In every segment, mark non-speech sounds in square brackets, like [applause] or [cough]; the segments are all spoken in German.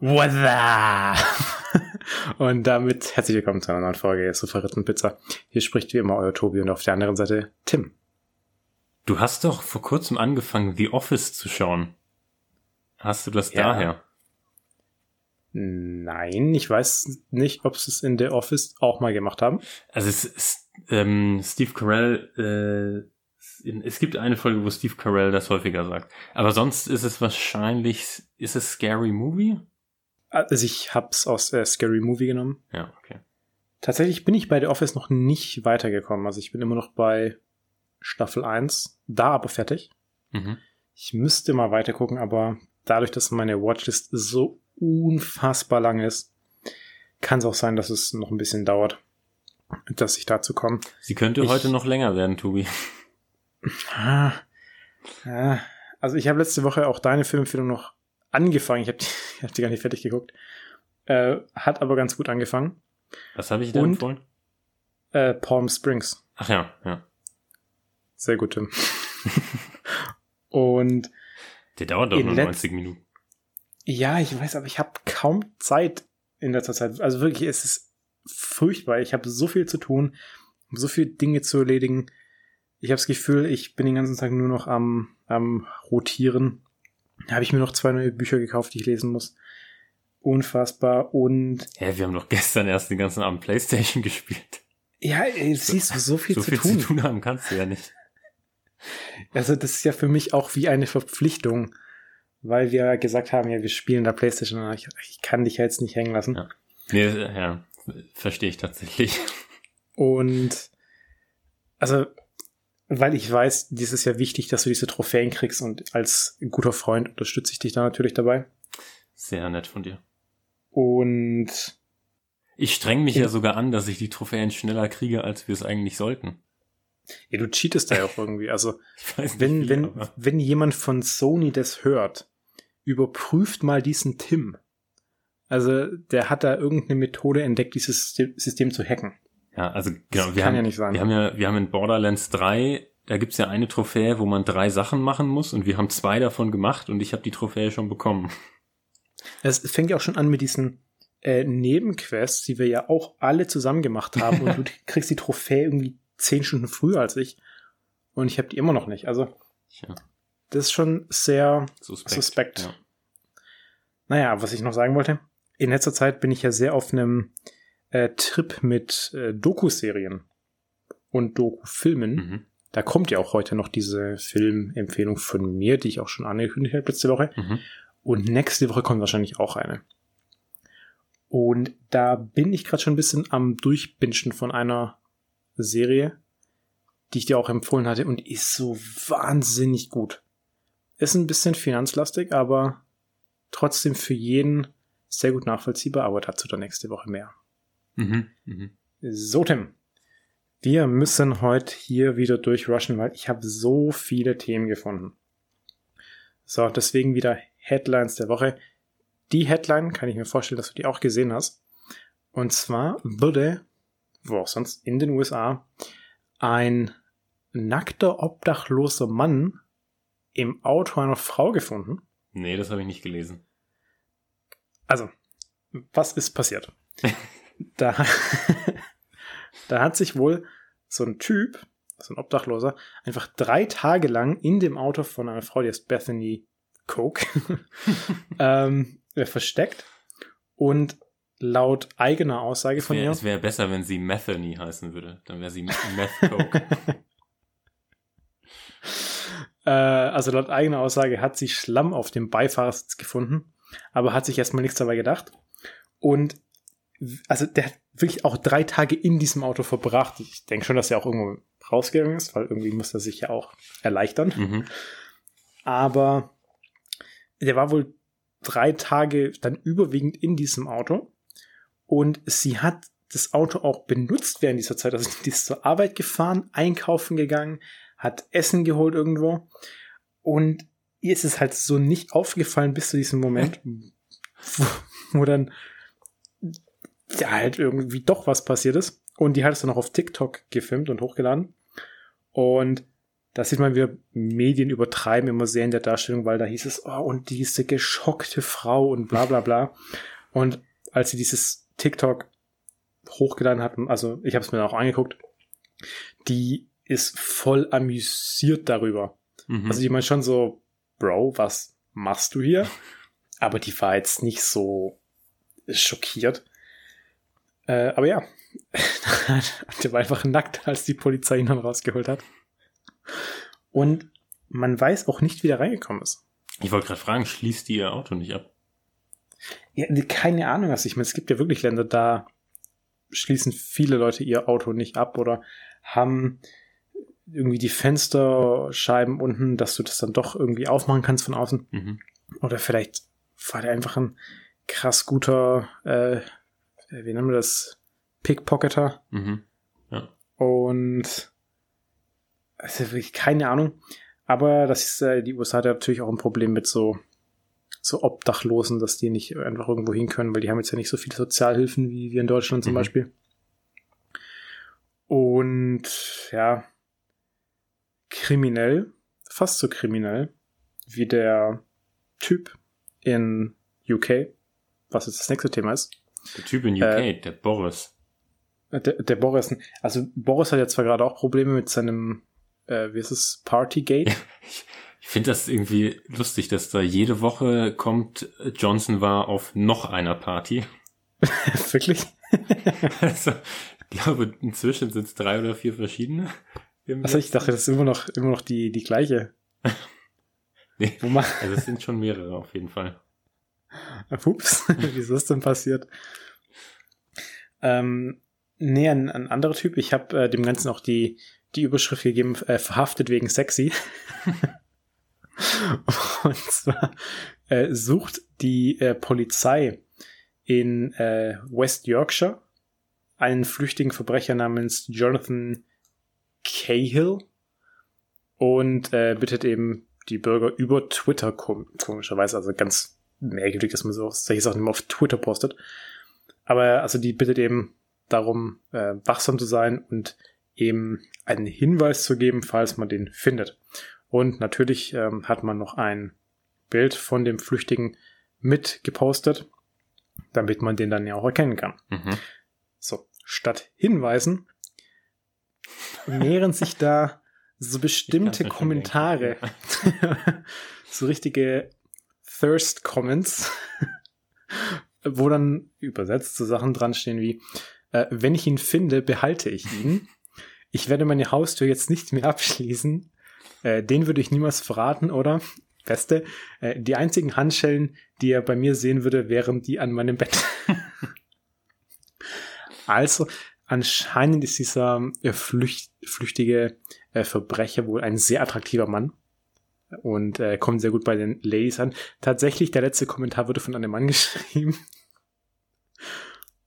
Weather! [laughs] und damit herzlich willkommen zu einer neuen Folge verritten Pizza. Hier spricht wie immer euer Tobi und auf der anderen Seite Tim. Du hast doch vor kurzem angefangen, The Office zu schauen. Hast du das Ja. daher? Nein, ich weiß nicht, ob sie es in The Office auch mal gemacht haben. Also es ist ähm, Steve Carell, äh, es gibt eine Folge, wo Steve Carell das häufiger sagt. Aber sonst ist es wahrscheinlich, ist es Scary Movie? Also ich hab's aus äh, Scary Movie genommen. Ja, okay. Tatsächlich bin ich bei The Office noch nicht weitergekommen. Also ich bin immer noch bei Staffel 1, da aber fertig. Mhm. Ich müsste mal weiter gucken, aber dadurch, dass meine Watchlist so unfassbar lang ist, kann es auch sein, dass es noch ein bisschen dauert, dass ich dazu komme. Sie könnte Ich- heute noch länger werden, Tobi. [laughs] Ah, ah. Also ich habe letzte Woche auch deine Filmempfehlung noch angefangen. Ich habe die, ich hab die gar nicht fertig geguckt. Äh, hat aber ganz gut angefangen. Was habe ich da Und? empfohlen? Äh, Palm Springs. Ach ja, ja. Sehr gut, Tim. [laughs] Und Der dauert doch nur letz- 90 Minuten. ja, ich weiß, aber ich habe kaum Zeit in letzter Zeit. Also wirklich, es ist furchtbar. Ich habe so viel zu tun, so viele Dinge zu erledigen. Ich habe das Gefühl, ich bin den ganzen Tag nur noch am, am rotieren. Da habe ich mir noch zwei neue Bücher gekauft, die ich lesen muss. Unfassbar. Und Ja, wir haben doch gestern erst den ganzen Abend Playstation [laughs] gespielt. ja, ey, siehst du, so viel, so zu, viel tun. zu tun haben kannst du ja nicht. Also das ist ja für mich auch wie eine Verpflichtung, weil wir gesagt haben, ja, wir spielen da Playstation. Und ich, ich kann dich ja jetzt nicht hängen lassen. Ja. Nee, ja, verstehe ich tatsächlich. Und also, weil ich weiß, dies ist ja wichtig, dass du diese Trophäen kriegst und als guter Freund unterstütze ich dich da natürlich dabei. Sehr nett von dir. Und Ich streng mich ja sogar an, dass ich die Trophäen schneller kriege, als wir es eigentlich sollten. ja, du cheatest da ja auch irgendwie. Also, [laughs] wenn, wie, wenn, aber- wenn jemand von Sony das hört, überprüft mal diesen Tim. Also, der hat da irgendeine Methode entdeckt, dieses System zu hacken. Ja, also Das genau, wir kann haben, ja nicht sein. wir haben ja, wir haben in Borderlands 3, da gibt's ja eine Trophäe, wo man drei Sachen machen muss und wir haben zwei davon gemacht und ich habe die Trophäe schon bekommen. Es fängt ja auch schon an mit diesen äh, Nebenquests, die wir ja auch alle zusammen gemacht haben und du [laughs] kriegst die Trophäe irgendwie zehn Stunden früher als ich und ich habe die immer noch nicht. Also Ja, das ist schon sehr suspekt. suspekt. Ja. Naja, was ich noch sagen wollte, in letzter Zeit bin ich ja sehr auf einem äh, Trip mit äh, Doku-Serien und Doku-Filmen. Mhm. Da kommt ja auch heute noch diese Filmempfehlung von mir, die ich auch schon angekündigt habe letzte Woche. Mhm. Und nächste Woche kommt wahrscheinlich auch eine. Und da bin ich gerade schon ein bisschen am Durchbinschen von einer Serie, die ich dir auch empfohlen hatte und ist so wahnsinnig gut. Ist ein bisschen finanzlastig, aber trotzdem für jeden sehr gut nachvollziehbar, aber dazu dann nächste Woche mehr. Mhm. Mhm. So, Tim. Wir müssen heute hier wieder durchrushen, weil ich habe so viele Themen gefunden. So, deswegen wieder Headlines der Woche. Die Headline kann ich mir vorstellen, dass du die auch gesehen hast. Und zwar wurde, wo auch sonst, in den USA ein nackter, obdachloser Mann im Auto einer Frau gefunden. Nee, das habe ich nicht gelesen. Also, was ist passiert? [laughs] da, [laughs] da hat sich wohl so ein Typ, so ein Obdachloser, einfach drei Tage lang in dem Auto von einer Frau, die heißt Bethany Coke, [laughs] ähm, äh, versteckt und laut eigener Aussage Es von wäre ihr. wär besser, wenn sie Methany heißen würde. Dann wäre sie Meth Coke. [laughs] Äh, also laut eigener Aussage hat sie Schlamm auf dem Beifahrersitz gefunden, aber hat sich erstmal nichts dabei gedacht. Und also der hat wirklich auch drei Tage in diesem Auto verbracht. Ich denke schon, dass er auch irgendwo rausgegangen ist, weil irgendwie muss er sich ja auch erleichtern. mhm. Aber der war wohl drei Tage dann überwiegend in diesem Auto. Und sie hat das Auto auch benutzt während dieser Zeit. Also die ist zur Arbeit gefahren, einkaufen gegangen, hat Essen geholt irgendwo. Und ihr ist es halt so nicht aufgefallen bis zu diesem Moment, [laughs] wo, wo dann ja halt irgendwie doch was passiert ist. Und die hat es dann auch auf TikTok gefilmt und hochgeladen. Und da sieht man, wir Medien übertreiben immer sehr in der Darstellung, weil da hieß es, oh, und diese geschockte Frau und bla bla bla. Und als sie dieses TikTok hochgeladen hatten, also ich habe es mir auch angeguckt, die ist voll amüsiert darüber. Mhm. Also die meint schon so, Bro, was machst du hier? Aber die war jetzt nicht so schockiert. Äh, aber ja, [laughs] der war einfach nackt, als die Polizei ihn dann rausgeholt hat. Und man weiß auch nicht, wie der reingekommen ist. Ich wollte gerade fragen, schließt die ihr Auto nicht ab? Ja, keine Ahnung, was ich meine. Es gibt ja wirklich Länder, da schließen viele Leute ihr Auto nicht ab oder haben irgendwie die Fensterscheiben unten, dass du das dann doch irgendwie aufmachen kannst von außen. Mhm. Oder vielleicht war der einfach ein krass guter, äh, wie nennen wir das? Pickpocketer. Mhm. Ja. Und also wirklich keine Ahnung. Aber das ist, äh, die USA hat ja natürlich auch ein Problem mit so, so Obdachlosen, dass die nicht einfach irgendwo hin können, weil die haben jetzt ja nicht so viele Sozialhilfen wie wir in Deutschland zum mhm. Beispiel. Und ja, kriminell, fast so kriminell, wie der Typ in UK, was jetzt das nächste Thema ist. Der Typ in UK, äh, der Boris. Der, der Boris, also Boris hat ja zwar gerade auch Probleme mit seinem, äh, wie ist es, Partygate. [laughs] ich finde das irgendwie lustig, dass da jede Woche kommt, Johnson war auf noch einer Party. [laughs] Wirklich? [laughs] also, ich glaube, inzwischen sind es drei oder vier verschiedene. Also ich dachte, das ist immer noch, immer noch die, die gleiche. nee, also es sind schon mehrere auf jeden Fall. Ups, [laughs] wie ist das denn passiert? Ähm, nee, ein, ein anderer Typ. Ich habe äh, dem Ganzen auch die, die Überschrift gegeben, äh, verhaftet wegen sexy. [laughs] Und zwar äh, sucht die äh, Polizei in äh, West Yorkshire einen flüchtigen Verbrecher namens Jonathan Cahill und äh, bittet eben die Bürger über Twitter, komischerweise, also ganz merkwürdig, dass man so solche Sachen immer auf Twitter postet. Aber also die bittet eben darum, äh, wachsam zu sein und eben einen Hinweis zu geben, falls man den findet. Und natürlich ähm, hat man noch ein Bild von dem Flüchtigen mit gepostet, damit man den dann ja auch erkennen kann. Mhm. So, statt Hinweisen mehren sich da so bestimmte Kommentare. [laughs] so richtige Thirst Comments, [laughs] wo dann übersetzt so Sachen dran stehen wie, äh, wenn ich ihn finde, behalte ich ihn. Ich werde meine Haustür jetzt nicht mehr abschließen. Äh, den würde ich niemals verraten, oder? Beste. Äh, die einzigen Handschellen, die er bei mir sehen würde, wären die an meinem Bett. [laughs] also, anscheinend ist dieser äh, flücht, flüchtige äh, Verbrecher wohl ein sehr attraktiver Mann und äh, kommt sehr gut bei den Ladies an. Tatsächlich, der letzte Kommentar wurde von einem Mann [laughs] geschrieben.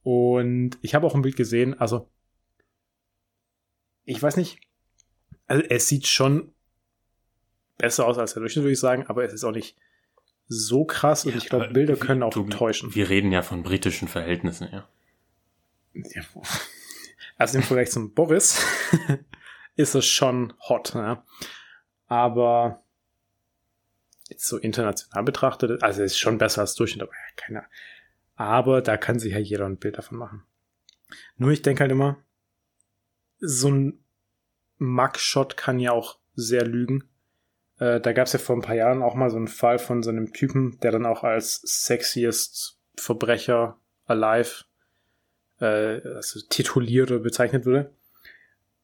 Und ich habe auch ein Bild gesehen, also ich weiß nicht, also es sieht schon besser aus als der Durchschnitt, würde ich sagen, aber es ist auch nicht so krass und ich glaube, Bilder können auch du, täuschen. Wir reden ja von britischen Verhältnissen, ja. ja [laughs] also im Vergleich zum Boris [laughs] ist es schon hot, ja. Aber jetzt so international betrachtet, also ist schon besser als Durchschnitt, aber ja, keine Aber da kann sich ja jeder ein Bild davon machen. Nur ich denke halt immer, so ein Mugshot kann ja auch sehr lügen. Äh, da gab es ja vor ein paar Jahren auch mal so einen Fall von so einem Typen, der dann auch als sexiest Verbrecher alive äh, also tituliert oder bezeichnet wurde.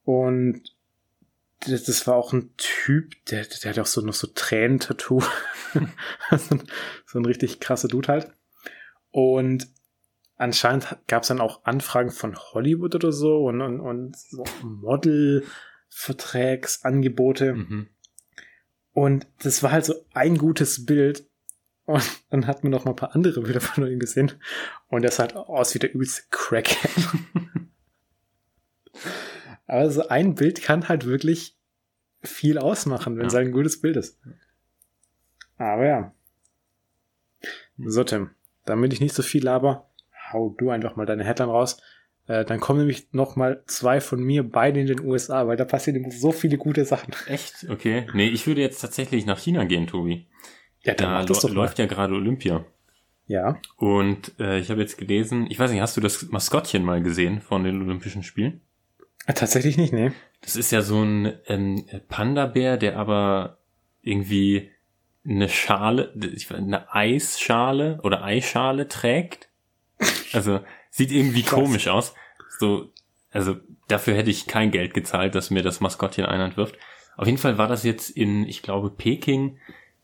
Und das, das war auch ein Typ, der, der hat auch so noch so Tränen-Tattoo. [laughs] so ein richtig krasser Dude halt. Und anscheinend gab es dann auch Anfragen von Hollywood oder so und, und, und so Model-Vertragsangebote. Mhm. Und das war halt so ein gutes Bild. Und dann hat man noch mal ein paar andere Bilder von ihm gesehen. Und das sah halt aus wie der übelste Crackhead. [laughs] Also ein Bild kann halt wirklich viel ausmachen, wenn ja. es halt ein gutes Bild ist. Aber ja. So, Tim, damit ich nicht so viel laber, hau du einfach mal deine Headline raus. Äh, dann kommen nämlich noch mal zwei von mir, beide in den USA, weil da passieren so viele gute Sachen. Echt? Okay. Nee, ich würde jetzt tatsächlich nach China gehen, Tobi. Ja, dann Da läuft ja gerade Olympia. Ja. Und äh, ich habe jetzt gelesen, ich weiß nicht, hast du das Maskottchen mal gesehen von den Olympischen Spielen? Äh, Tatsächlich nicht, nee. Das ist ja so ein ähm, Panda-Bär, der aber irgendwie eine Schale, eine Eisschale oder Eischale trägt. Also sieht irgendwie komisch aus. So, also dafür hätte ich kein Geld gezahlt, dass mir das Maskottchen einentwirft. Auf jeden Fall war das jetzt in, ich glaube, Peking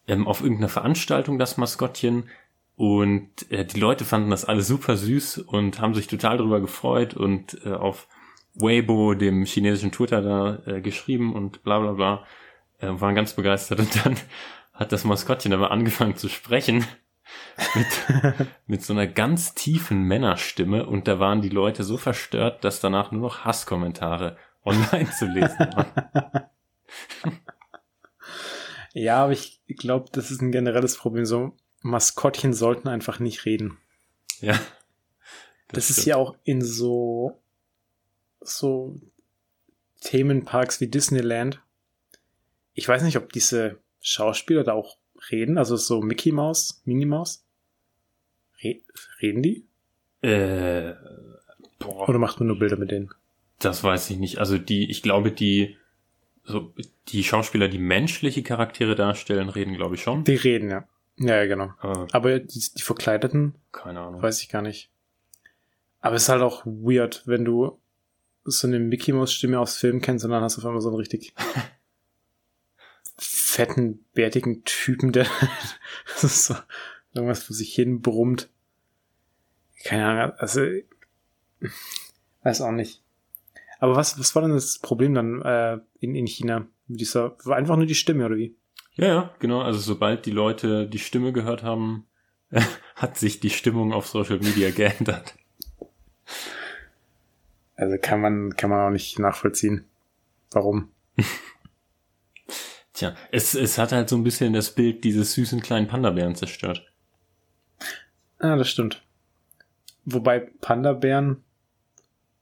ähm, auf irgendeiner Veranstaltung das Maskottchen und äh, die Leute fanden das alle super süß und haben sich total darüber gefreut und äh, auf Weibo, dem chinesischen Twitter da äh, geschrieben und bla bla bla, äh, waren ganz begeistert [laughs] und dann hat das Maskottchen aber angefangen zu sprechen mit, [laughs] mit so einer ganz tiefen Männerstimme und da waren die Leute so verstört, dass danach nur noch Hasskommentare [laughs] online zu lesen waren. Ja, aber ich glaube, das ist ein generelles Problem. So Maskottchen sollten einfach nicht reden. Ja. Das, ist stimmt. ja auch in so, so Themenparks wie Disneyland. Ich weiß nicht, ob diese Schauspieler da auch reden, also so Mickey Mouse, Minnie Mouse. Re reden die? Äh, boah. Oder macht man nur Bilder mit denen? Das weiß ich nicht. Also die, ich glaube, die, so, die Schauspieler, die menschliche Charaktere darstellen, reden, glaube ich schon. Die reden, ja. Ja, ja, genau. Aber Aber die, die Verkleideten, keine Ahnung. weiß ich gar nicht. Aber es ist halt auch weird, wenn du so eine Mickey Mouse Stimme aus Film kennst dann hast du auf einmal so einen richtig [laughs] fetten, bärtigen Typen, der [laughs] so irgendwas vor sich hin brummt. Keine Ahnung, also weiß auch nicht. Aber was, was war denn das Problem dann äh, in, in China? Mit dieser, war einfach nur die Stimme, oder wie? Ja, ja, genau. Also sobald die Leute die Stimme gehört haben, [laughs] hat sich die Stimmung auf Social Media geändert. Also kann man, kann man auch nicht nachvollziehen. Warum? [laughs] Tja, es, es hat halt so ein bisschen das Bild dieses süßen kleinen Panda-Bären zerstört. Ah, das stimmt. Wobei Panda-Bären,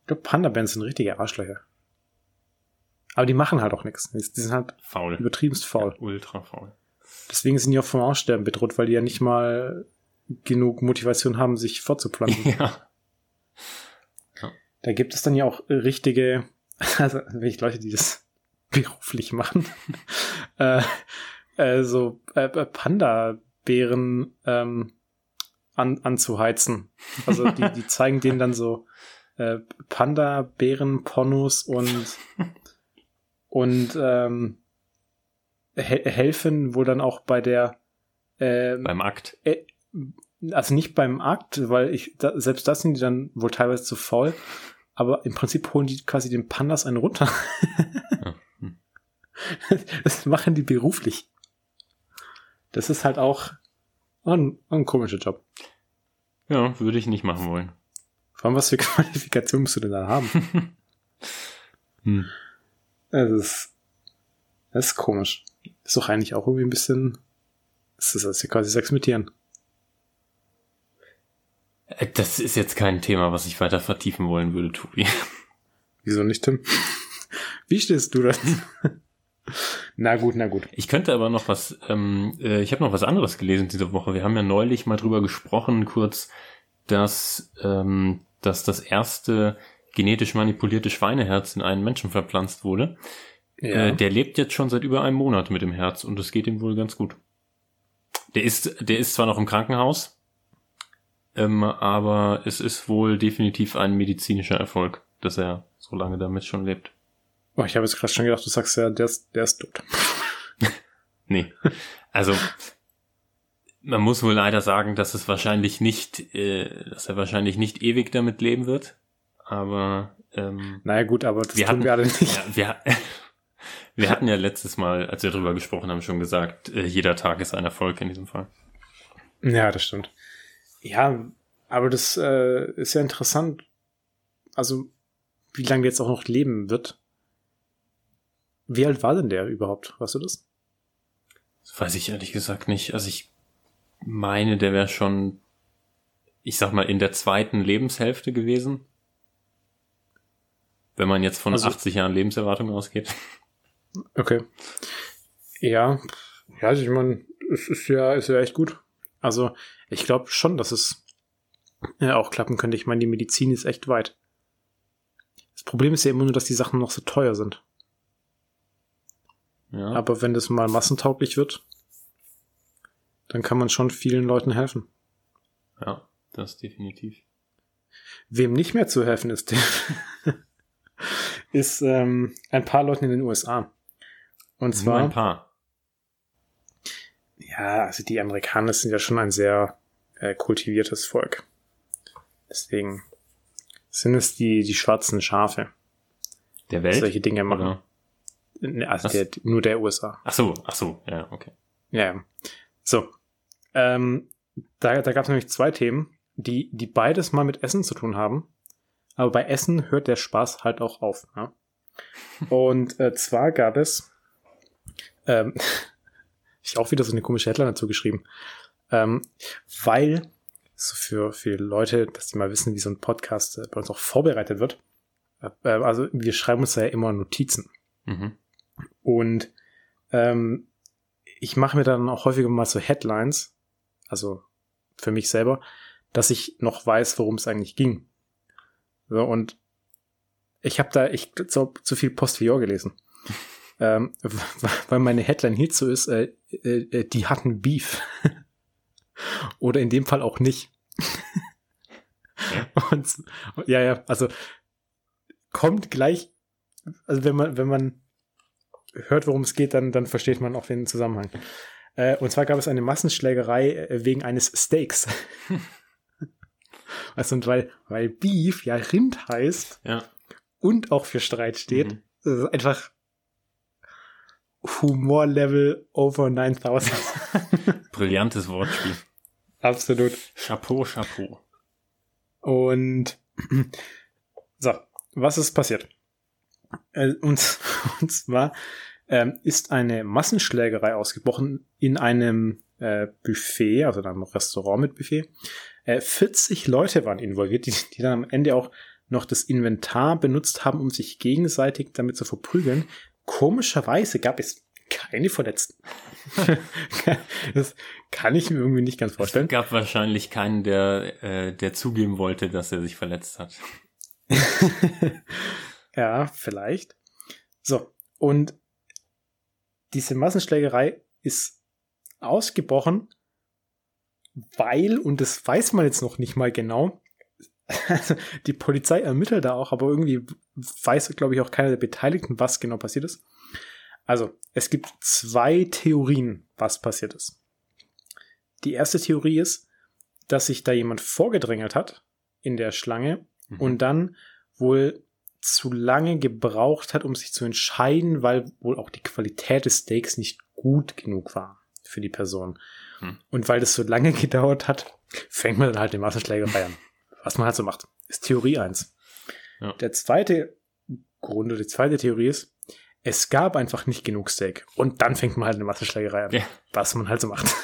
ich glaube, Panda-Bären sind richtige Arschlöcher. Aber die machen halt auch nichts. Die sind halt Faul. übertriebenst faul. Ultra faul. Deswegen sind die auch vom Aussterben bedroht, weil die ja nicht mal genug Motivation haben, sich fortzupflanzen. [laughs] ja. Da gibt es dann ja auch richtige, [laughs] also welche Leute, die das [laughs] beruflich machen, [laughs] äh, äh, so äh, äh, Panda-Bären ähm, an, anzuheizen. Also die, die zeigen denen dann so äh, Panda-Bären-Pornos und und ähm, he helfen wohl dann auch bei der ähm, Beim Akt. äh, also nicht beim Akt, weil ich da, selbst das sind die dann wohl teilweise zu faul, aber im Prinzip holen die quasi den Pandas einen runter. Ja. Hm. [laughs] Das machen die beruflich. Das ist halt auch ein, ein komischer Job. Ja, würde ich nicht machen wollen. Vor allem, was für [laughs] Qualifikation musst du denn da haben? [laughs] Hm. Das ist, das ist komisch. Ist doch eigentlich auch irgendwie ein bisschen, das ist das ja quasi Sex mit Tieren. Äh, Das ist jetzt kein Thema, was ich weiter vertiefen wollen würde, Tobi. Wieso nicht, Tim? Wie stehst du da? na gut, na gut. Ich könnte aber noch was, ähm, äh, ich habe noch was anderes gelesen diese Woche. Wir haben ja neulich mal drüber gesprochen, kurz, dass, ähm, dass das erste genetisch manipulierte Schweineherz in einen Menschen verpflanzt wurde. Äh, der lebt jetzt schon seit über einem Monat mit dem Herz und es geht ihm wohl ganz gut. Der ist, der ist zwar noch im Krankenhaus, ähm, aber es ist wohl definitiv ein medizinischer Erfolg, dass er so lange damit schon lebt. oh, ich habe jetzt gerade schon gedacht, du sagst ja, der ist, der ist tot. [laughs] Nee. Also man muss wohl leider sagen, dass es wahrscheinlich nicht, äh, dass er wahrscheinlich nicht ewig damit leben wird. Aber ähm, Naja gut, aber das wir tun hatten, wir alle nicht. ja, wir, [laughs] wir hatten ja letztes Mal, als wir darüber gesprochen haben, schon gesagt, äh, jeder Tag ist ein Erfolg in diesem Fall. Ja, das stimmt. Ja, aber das äh, ist ja interessant. Also, wie lange der jetzt auch noch leben wird. Wie alt war denn der überhaupt? Weißt du das? Das weiß ich ehrlich gesagt nicht. Also ich meine, der wäre schon, ich sag mal, in der zweiten Lebenshälfte gewesen. Wenn man jetzt von Also- 80 Jahren Lebenserwartung ausgeht. Okay. Ja, ja, ich meine, es ist ja, ist ja echt gut. Also, ich glaube schon, dass es ja, auch klappen könnte. Ich meine, die Medizin ist echt weit. Das Problem ist ja immer nur, dass die Sachen noch so teuer sind. Ja. Aber wenn das mal massentauglich wird, dann kann man schon vielen Leuten helfen. ja, das definitiv. Wem nicht mehr zu helfen ist, [laughs] ist ähm, ein paar Leuten in den USA. Und Nur zwar, ein paar. Ja, also die Amerikaner sind ja schon ein sehr äh, kultiviertes Volk. Deswegen sind es die, die schwarzen Schafe, Der Welt? solche Dinge machen. Oder? Ne, Also der, nur der USA. Ach so, ach so, ja, okay. Ja, ja. So. Ähm, da da gab es nämlich zwei Themen, die, die beides mal mit Essen zu tun haben. Aber bei Essen hört der Spaß halt auch auf. Ja? Und äh, zwar gab es, ähm, ich auch wieder so eine komische Headline dazu geschrieben, ähm, weil so für, für Leute, dass die mal wissen, wie so ein Podcast äh, bei uns auch vorbereitet wird. Äh, also wir schreiben uns da ja immer Notizen. Mhm. Und ähm, ich mache mir dann auch häufiger mal so Headlines, also für mich selber, dass ich noch weiß, worum es eigentlich ging. So, und ich habe da ich so, zu viel Postvior gelesen. [laughs] ähm, [laughs] weil meine Headline hierzu ist, äh, äh, äh, die hatten Beef. [laughs] Oder in dem Fall auch nicht. [laughs] und, ja, ja, also kommt gleich, also wenn man, wenn man hört, worum es geht, dann, dann versteht man auch den Zusammenhang. Äh, und zwar gab es eine Massenschlägerei äh, wegen eines Steaks. also, und weil, weil Beef ja Rind heißt Ja. und auch für Streit steht, Mhm. einfach Humorlevel over 9000. [laughs] Brillantes Wortspiel. Absolut. Chapeau, Chapeau. Und so, was ist passiert? Äh, Und, [laughs] und zwar ähm, ist eine Massenschlägerei ausgebrochen in einem äh, Buffet, also in einem Restaurant mit Buffet. Äh, 40 Leute waren involviert, die, die dann am Ende auch noch das Inventar benutzt haben, um sich gegenseitig damit zu verprügeln. Komischerweise gab es keine Verletzten. [laughs] das kann ich mir irgendwie nicht ganz vorstellen. Es gab wahrscheinlich keinen, der, äh, der zugeben wollte, dass er sich verletzt hat. [laughs] ja, vielleicht. So, und diese Massenschlägerei ist ausgebrochen, weil, und das weiß man jetzt noch nicht mal genau, also [laughs] die Polizei ermittelt da auch, aber irgendwie weiß, glaube ich, auch keiner der Beteiligten, was genau passiert ist. Also, es gibt zwei Theorien, was passiert ist. Die erste Theorie ist, dass sich da jemand vorgedrängelt hat in der Schlange Mhm. und dann wohl zu lange gebraucht hat, um sich zu entscheiden, weil wohl auch die Qualität des Steaks nicht gut genug war für die Person. Hm. Und weil das so lange [laughs] gedauert hat, fängt man dann halt die Massenschlägerei an. Was man halt so macht. Ist Theorie eins. Ja. Der zweite Grund oder die zweite Theorie ist, es gab einfach nicht genug Steak. Und dann fängt man halt eine Massenschlägerei an. Ja. Was man halt so macht. [laughs]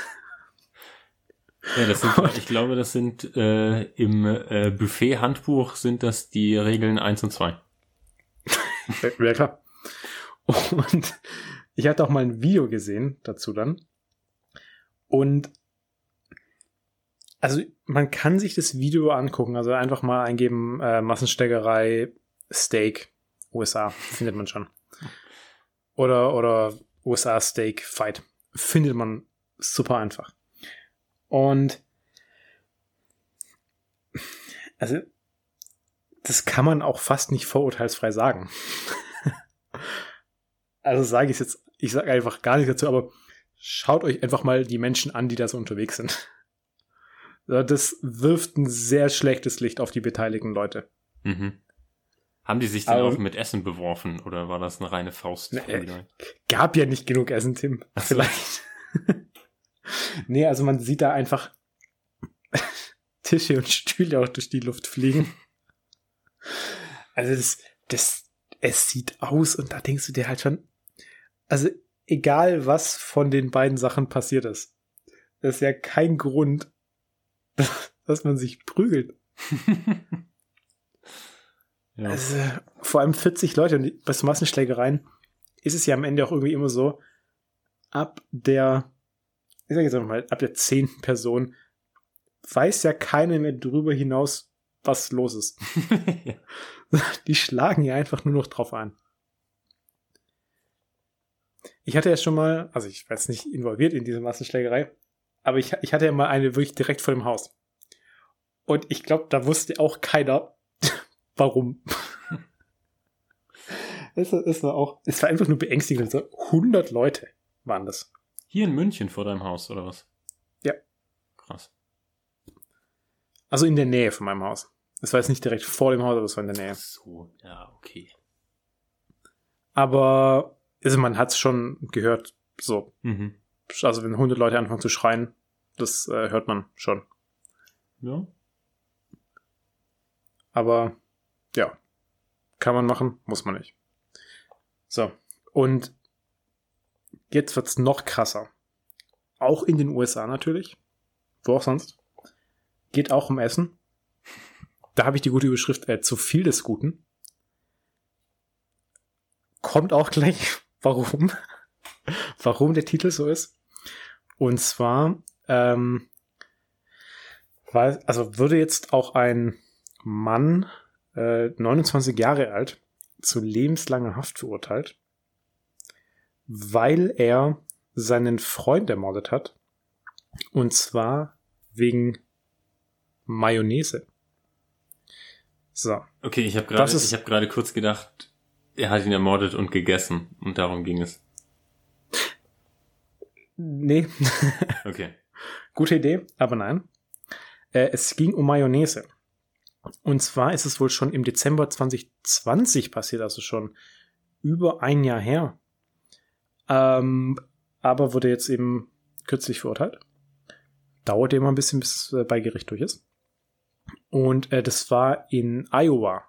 Ja, das sind, ich glaube, das sind äh, im äh, Buffet-Handbuch sind das die Regeln 1 und 2. [laughs] Ja, klar. Und ich hatte auch mal ein Video gesehen dazu dann. Und also man kann sich das Video angucken, also einfach mal eingeben, äh, Massensteckerei, Steak, USA, findet man schon. Oder, oder USA Steak Fight. Findet man super einfach. Und also das kann man auch fast nicht vorurteilsfrei sagen. [laughs] also sage ich jetzt, ich sage einfach gar nichts dazu, aber schaut euch einfach mal die Menschen an, die da so unterwegs sind. Ja, Das wirft ein sehr schlechtes Licht auf die beteiligten Leute. Mhm. Haben die sich denn Aber- auch mit Essen beworfen oder war das eine reine Faust? Nee. Gab ja nicht genug Essen, Tim. Vielleicht. [laughs] nee, also man sieht da einfach [laughs] Tische und Stühle auch durch die Luft fliegen. Also das, das, es sieht aus und da denkst du dir halt schon, also egal was von den beiden Sachen passiert ist, das ist ja kein Grund, [laughs] dass man sich prügelt. [laughs] ja. Also vor allem 40 Leute und bei so Massenschlägereien ist es ja am Ende auch irgendwie immer so, ab der, ich sag jetzt einfach mal, ab der zehnten Person weiß ja keiner mehr drüber hinaus, was los ist. [laughs] Die schlagen ja einfach nur noch drauf an. Ich hatte ja schon mal, also ich war jetzt nicht involviert in diese Massenschlägerei, aber ich, ich hatte ja mal eine wirklich direkt vor dem Haus. Und ich glaube, da wusste auch keiner, [laughs] warum. es, es, war auch, es war einfach nur beängstigend. So 100 Leute waren das. Hier in München vor deinem Haus, oder was? Ja. Krass. Also in der Nähe von meinem Haus. Es war jetzt nicht direkt vor dem Haus, aber es war in der Nähe. So, ja, okay. Aber also man hat es schon gehört, so. Mhm. Also wenn 100 Leute anfangen zu schreien, das äh, hört man schon. Ja. Aber ja, kann man machen, muss man nicht. So, und jetzt wird's noch krasser. Auch in den USA natürlich. Wo auch sonst. Geht auch um Essen. Da habe ich die gute Überschrift, äh, zu viel des Guten. Kommt auch gleich, [laughs] warum. warum der Titel so ist. Und zwar, ähm, weil, also würde jetzt auch ein Mann, äh, 29 Jahre alt, zu lebenslanger Haft verurteilt, weil er seinen Freund ermordet hat. Und zwar wegen Mayonnaise. So. Okay, ich habe gerade ich habe gerade kurz gedacht, er hat ihn ermordet und gegessen und darum ging es. Nee. Okay. Gute Idee, aber nein. Äh, es ging um Mayonnaise. Und zwar ist es wohl schon im Dezember 2020 passiert, also schon über ein Jahr her. Ähm, aber wurde jetzt eben kürzlich verurteilt. Dauert immer ein bisschen, bis äh, bei Gericht durch ist. Und äh, das war in Iowa.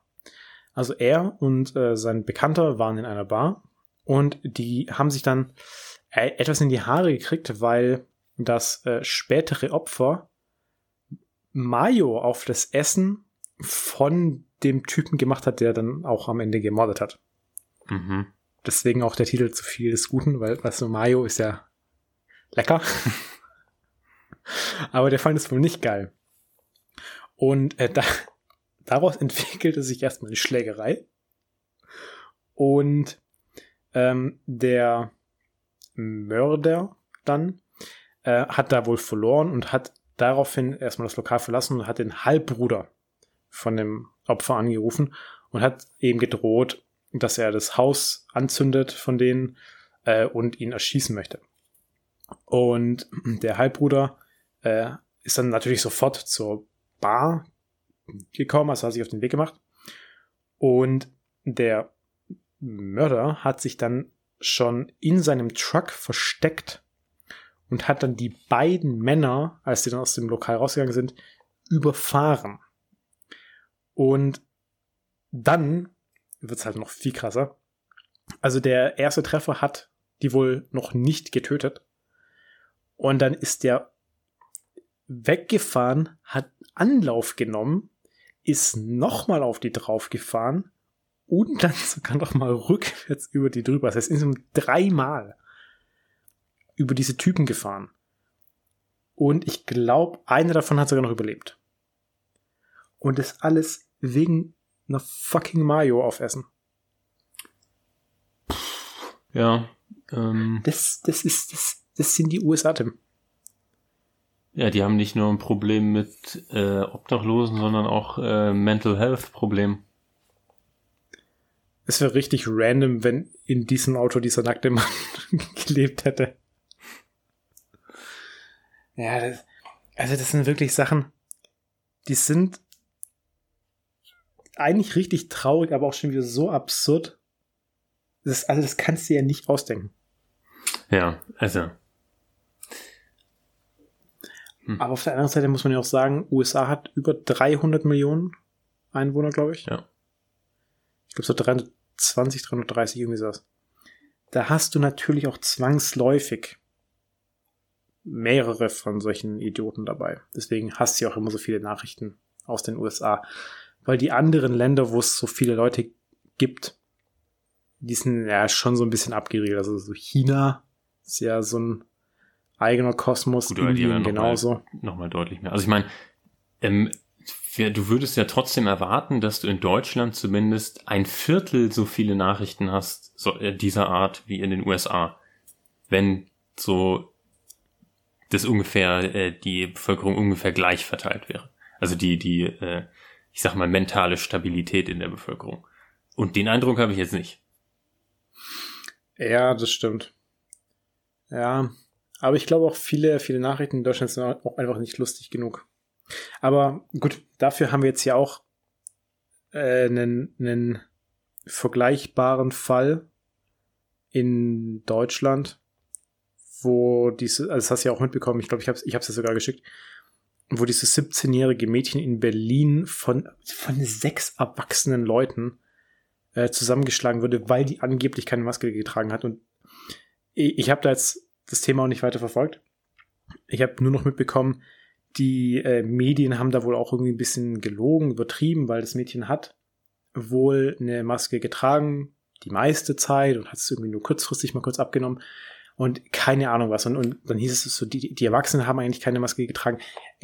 Also er und äh, sein Bekannter waren in einer Bar und die haben sich dann äh, etwas in die Haare gekriegt, weil das äh, spätere Opfer Mayo auf das Essen von dem Typen gemacht hat, der dann auch am Ende gemordet hat. Mhm. Deswegen auch der Titel zu viel des Guten, weil, weißt du, Mayo ist ja lecker. [laughs] Aber der fand es wohl nicht geil. Und äh, da, daraus entwickelte sich erstmal eine Schlägerei. Und ähm, der Mörder dann äh, hat da wohl verloren und hat daraufhin erstmal das Lokal verlassen und hat den Halbbruder von dem Opfer angerufen und hat eben gedroht, dass er das Haus anzündet von denen äh, und ihn erschießen möchte. Und der Halbbruder äh, ist dann natürlich sofort zur Bar gekommen, also hat sich auf den Weg gemacht. Und der Mörder hat sich dann schon in seinem Truck versteckt und hat dann die beiden Männer, als sie dann aus dem Lokal rausgegangen sind, überfahren. Und dann wird's halt noch viel krasser. Also der erste Treffer hat die wohl noch nicht getötet. Und dann ist der weggefahren, hat Anlauf genommen, ist nochmal auf die draufgefahren und dann sogar nochmal rückwärts über die drüber. Das heißt, insgesamt dreimal über diese Typen gefahren. Und ich glaube, einer davon hat sogar noch überlebt. Und das alles wegen einer fucking Mayo aufessen. Ja. Ähm, das, das ist, das, das sind die USA, Tim. Ja, die haben nicht nur ein Problem mit äh, Obdachlosen, sondern auch äh, Mental Health Problem. Es wäre richtig random, wenn in diesem Auto dieser nackte Mann [laughs] gelebt hätte. Ja, das, also das sind wirklich Sachen, die sind eigentlich richtig traurig, aber auch schon wieder so absurd. Das, also das kannst du ja nicht ausdenken. Ja, also. Hm. Aber auf der anderen Seite muss man ja auch sagen, USA hat über 300 Millionen Einwohner, glaube ich. Ja. Ich glaube so 320, 330, irgendwie sowas. Da hast du natürlich auch zwangsläufig mehrere von solchen Idioten dabei. Deswegen hast du ja auch immer so viele Nachrichten aus den USA. Weil die anderen Länder, wo es so viele Leute gibt, die sind ja schon so ein bisschen abgeriegelt. Also so China ist ja so ein eigener Kosmos, Gut, Indien ja genauso. Nochmal noch mal deutlich mehr. Also ich meine, ähm, du würdest ja trotzdem erwarten, dass du in Deutschland zumindest ein Viertel so viele Nachrichten hast, so, äh, dieser Art wie in den USA. Wenn so das ungefähr, äh, die Bevölkerung ungefähr gleich verteilt wäre. Also die, die, äh, ich sag mal, mentale Stabilität in der Bevölkerung. Und den Eindruck habe ich jetzt nicht. Ja, das stimmt. Ja, aber ich glaube auch viele, viele Nachrichten in Deutschland sind auch einfach nicht lustig genug. Aber gut, dafür haben wir jetzt ja auch äh, einen, einen vergleichbaren Fall in Deutschland, wo diese, also das hast du ja auch mitbekommen, ich glaube, ich habe ich hab's ja sogar geschickt, wo dieses 17-jährige Mädchen in Berlin von, von sechs erwachsenen Leuten äh, zusammengeschlagen wurde, weil die angeblich keine Maske getragen hat. Und ich, ich habe da jetzt das Thema auch nicht weiter verfolgt. Ich habe nur noch mitbekommen, die äh, Medien haben da wohl auch irgendwie ein bisschen gelogen, übertrieben, weil das Mädchen hat wohl eine Maske getragen, die meiste Zeit und hat es irgendwie nur kurzfristig mal kurz abgenommen und keine Ahnung was. Und, und dann hieß es so, die, die Erwachsenen haben eigentlich keine Maske getragen.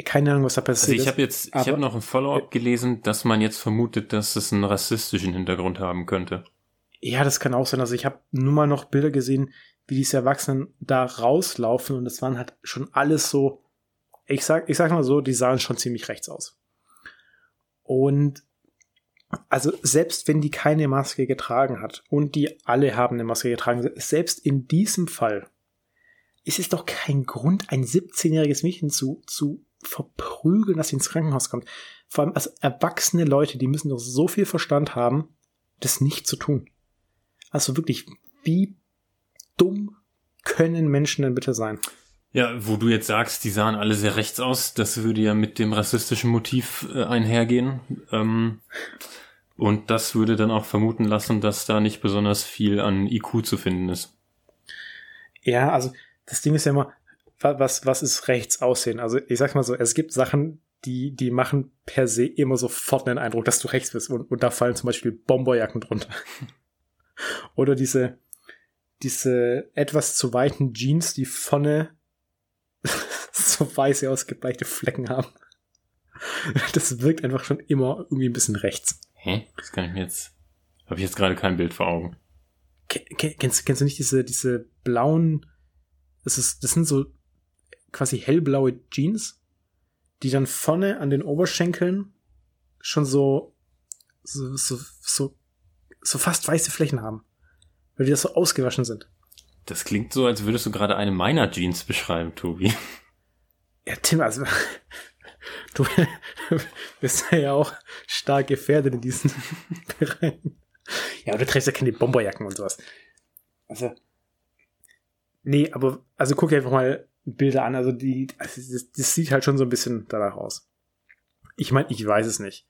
Keine Ahnung, was da passiert Also ich habe jetzt, ich habe noch ein Follow-up gelesen, dass man jetzt vermutet, dass es einen rassistischen Hintergrund haben könnte. Ja, das kann auch sein. Also ich habe nur mal noch Bilder gesehen, wie diese Erwachsenen da rauslaufen und das waren halt schon alles so, ich sag, ich sag mal so, die sahen schon ziemlich rechts aus. Und also selbst wenn die keine Maske getragen hat und die alle haben eine Maske getragen, selbst in diesem Fall ist es doch kein Grund, ein 17-jähriges Mädchen zu, zu verprügeln, dass sie ins Krankenhaus kommt. Vor allem als erwachsene Leute, die müssen doch so viel Verstand haben, das nicht zu tun. Also wirklich, wie dumm können Menschen denn bitte sein? Ja, wo du jetzt sagst, die sahen alle sehr rechts aus, das würde ja mit dem rassistischen Motiv äh, einhergehen. Ähm, und das würde dann auch vermuten lassen, dass da nicht besonders viel an IQ zu finden ist. Ja, also das Ding ist ja immer, wa- was, was ist rechts aussehen? Also ich sag's mal so, es gibt Sachen, die, die machen per se immer sofort einen Eindruck, dass du rechts bist. Und, und da fallen zum Beispiel Bomberjacken drunter. [laughs] Oder diese, diese etwas zu weiten Jeans, die vorne [laughs] so weiße ausgebleichte Flecken haben. Das wirkt einfach schon immer irgendwie ein bisschen rechts. Hä? Das kann ich mir jetzt. Habe ich jetzt gerade kein Bild vor Augen. Ke- ke- Kennst, kennst du nicht diese, diese blauen, das ist, das sind so quasi hellblaue Jeans, die dann vorne an den Oberschenkeln schon so, so, so, so, so fast weiße Flächen haben. Weil die das so ausgewaschen sind. Das klingt so, als würdest du gerade eine meiner Jeans beschreiben, Tobi. Ja, Tim, also, [laughs] du [laughs] bist ja auch stark gefährdet in diesen [laughs] Bereichen. Ja, aber du trägst ja keine Bomberjacken und sowas. Also, nee, aber, also guck dir einfach mal Bilder an. Also, die, also das, das sieht halt schon so ein bisschen danach aus. Ich meine, ich weiß es nicht.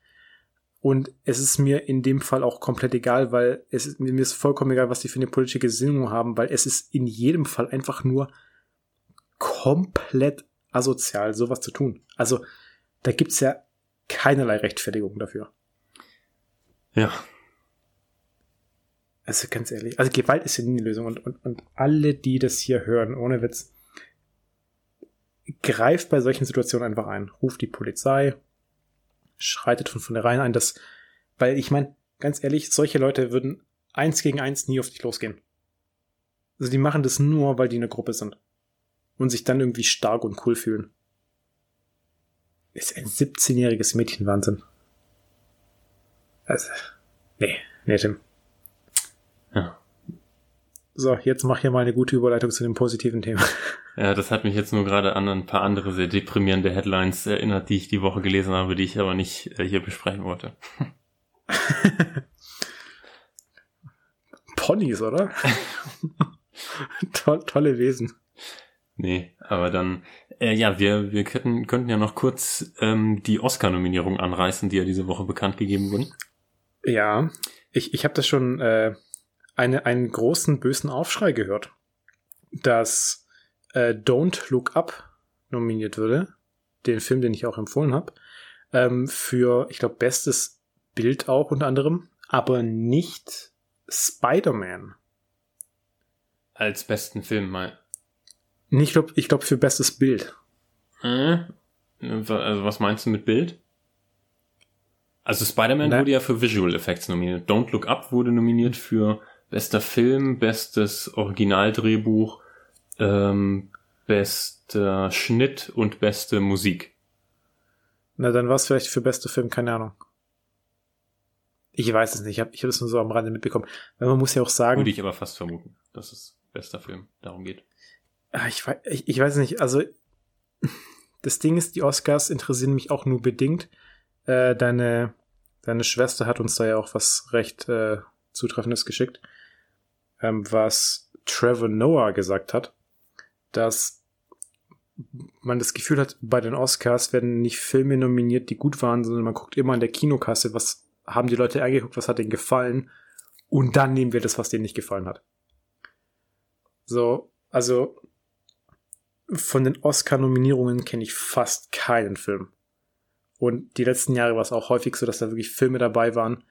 Und es ist mir in dem Fall auch komplett egal, weil es ist, mir ist vollkommen egal, was die für eine politische Gesinnung haben, weil es ist in jedem Fall einfach nur komplett asozial, sowas zu tun. Also, da gibt's ja keinerlei Rechtfertigung dafür. Ja. Also ganz ehrlich, also Gewalt ist ja nie die Lösung und, und, und alle, die das hier hören, ohne Witz, greift bei solchen Situationen einfach ein. Ruft die Polizei, schreitet von vornherein ein, dass, weil ich meine, ganz ehrlich, solche Leute würden eins gegen eins nie auf dich losgehen. Also die machen das nur, weil die eine Gruppe sind. Und sich dann irgendwie stark und cool fühlen. Ist ein 17-jähriges Mädchen Wahnsinn. Also, nee, nee, Tim. Ja. So, jetzt mach hier mal eine gute Überleitung zu dem positiven Thema. Ja, das hat mich jetzt nur gerade an ein paar andere sehr deprimierende Headlines erinnert, die ich die Woche gelesen habe, die ich aber nicht äh, hier besprechen wollte. [laughs] Ponys, oder? [laughs] to tolle Wesen. Nee, aber dann, äh, ja, wir, wir könnten, könnten ja noch kurz ähm, die Oscar-Nominierung anreißen, die ja diese Woche bekannt gegeben wurden. Ja, ich, ich habe das schon äh, eine, einen großen bösen Aufschrei gehört, dass äh, Don't Look Up nominiert würde, den Film, den ich auch empfohlen habe, ähm, für, ich glaube, bestes Bild auch unter anderem, aber nicht Spider-Man. Als besten Film mal. Ich glaube, ich glaub für bestes Bild. Äh, also was meinst du mit Bild? Also Spider-Man wurde ja für Visual Effects nominiert. Don't Look Up wurde nominiert für bester Film, bestes Originaldrehbuch, ähm, bester Schnitt und beste Musik. Na, dann war es vielleicht für beste Film, keine Ahnung. Ich weiß es nicht, ich habe ich hab das nur so am Rande mitbekommen. Weil man muss ja auch sagen, Würde ich aber fast vermuten, dass es bester Film darum geht. Ah, ich, wei- ich, ich weiß nicht, also [laughs] das Ding ist, die Oscars interessieren mich auch nur bedingt. Äh, deine, deine Schwester hat uns da ja auch was recht äh, Zutreffendes geschickt, ähm, was Trevor Noah gesagt hat, dass man das Gefühl hat, bei den Oscars werden nicht Filme nominiert, die gut waren, sondern man guckt immer an der Kinokasse, was haben die Leute angeguckt, was hat denen gefallen und dann nehmen wir das, was denen nicht gefallen hat. So, also von den Oscar-Nominierungen kenne ich fast keinen Film. Und die letzten Jahre war es auch häufig so, dass da wirklich Filme dabei waren.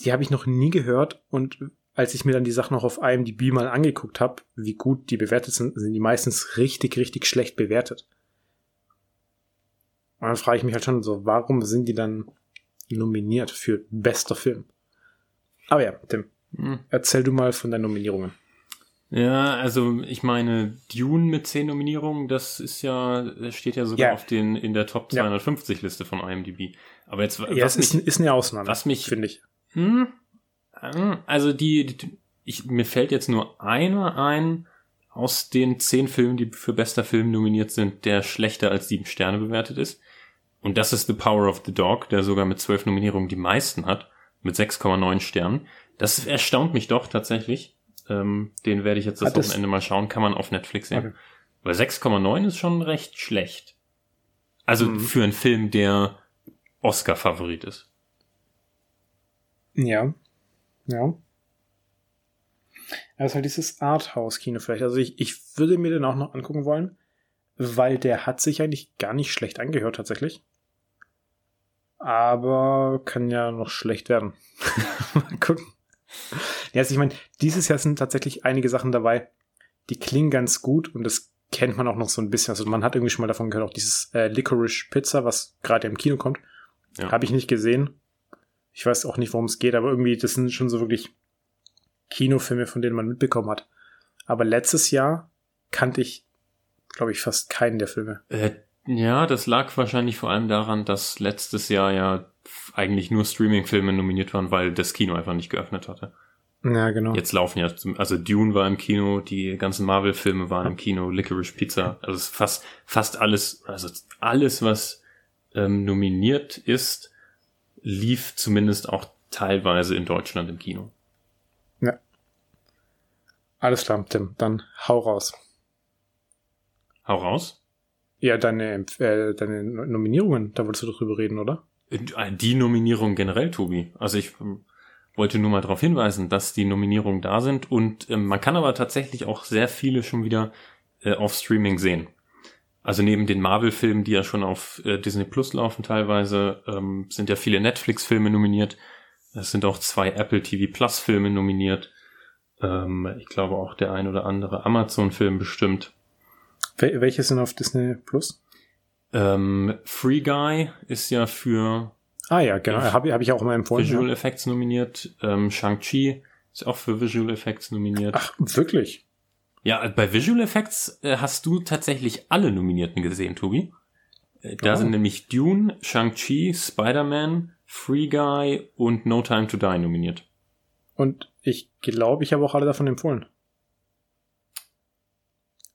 Die habe ich noch nie gehört. Und als ich mir dann die Sachen auch auf IMDb mal angeguckt habe, wie gut die bewertet sind, sind die meistens richtig, richtig schlecht bewertet. Und dann frage ich mich halt schon so, warum sind die dann nominiert für bester Film? Aber ja, Tim, Hm. erzähl du mal von deinen Nominierungen. Ja, also ich meine, Dune mit 10 Nominierungen, das ist ja, das steht ja sogar Ja. auf den, in der Top Ja. 250 Liste von IMDb. Aber jetzt, Ja, was ist, mich, ist eine Ausnahme, was mich- finde ich. hm, also die, die ich, mir fällt jetzt nur einer ein aus den zehn Filmen, die für bester Film nominiert sind, der schlechter als sieben Sterne bewertet ist. Und das ist The Power of the Dog, der sogar mit zwölf Nominierungen die meisten hat, mit 6,9 Sternen. Das erstaunt mich doch tatsächlich. Ähm, den werde ich jetzt das Hat das- Wochenende mal schauen, kann man auf Netflix sehen. Okay. Weil 6,9 ist schon recht schlecht. Also Mhm. für einen Film, der Oscar-Favorit ist. Ja. Ja. Das ist halt dieses Arthouse-Kino vielleicht. Also ich, ich würde mir den auch noch angucken wollen, weil der hat sich eigentlich gar nicht schlecht angehört tatsächlich. Aber kann ja noch schlecht werden. [laughs] Mal gucken. Ja, also ich meine, dieses Jahr sind tatsächlich einige Sachen dabei, die klingen ganz gut und das kennt man auch noch so ein bisschen. Also man hat irgendwie schon mal davon gehört, auch dieses äh, Licorice Pizza, was gerade im Kino kommt. Ja. Habe ich nicht gesehen. Ich weiß auch nicht, worum es geht, aber irgendwie, das sind schon so wirklich Kinofilme, von denen man mitbekommen hat. Aber letztes Jahr kannte ich, glaube ich, fast keinen der Filme. Äh, ja, das lag wahrscheinlich vor allem daran, dass letztes Jahr ja eigentlich nur Streaming-Filme nominiert waren, weil das Kino einfach nicht geöffnet hatte. Ja, genau. Jetzt laufen ja, also Dune war im Kino, die ganzen Marvel-Filme waren im Kino, Licorice Pizza, also fast, fast alles, also alles, was ähm, nominiert ist, lief zumindest auch teilweise in Deutschland im Kino. Alles klar, Tim. Dann hau raus. Hau raus. Ja, deine, äh, deine Nominierungen, da wolltest du drüber reden, oder? Äh, Die Nominierung generell, Tobi. Also ich ähm, wollte nur mal darauf hinweisen, dass die Nominierungen da sind und ähm, man kann aber tatsächlich auch sehr viele schon wieder äh, auf Streaming sehen. Also neben den Marvel-Filmen, die ja schon auf äh, Disney Plus laufen teilweise, ähm, sind ja viele Netflix-Filme nominiert. Es sind auch zwei Apple TV Plus-Filme nominiert. Ähm, ich glaube auch der ein oder andere Amazon-Film bestimmt. Wel welche sind auf Disney Plus? Ähm, Free Guy ist ja für Ah ja, genau. Habe hab ich auch mal empfohlen. Visual Ja. Effects nominiert. Ähm, Shang-Chi ist auch für Visual Effects nominiert. Ach, wirklich? Ja, bei Visual Effects äh, hast du tatsächlich alle Nominierten gesehen, Tobi. Äh, da Oh. sind nämlich Dune, Shang-Chi, Spider-Man, Free Guy und No Time to Die nominiert. Und ich glaube, ich habe auch alle davon empfohlen.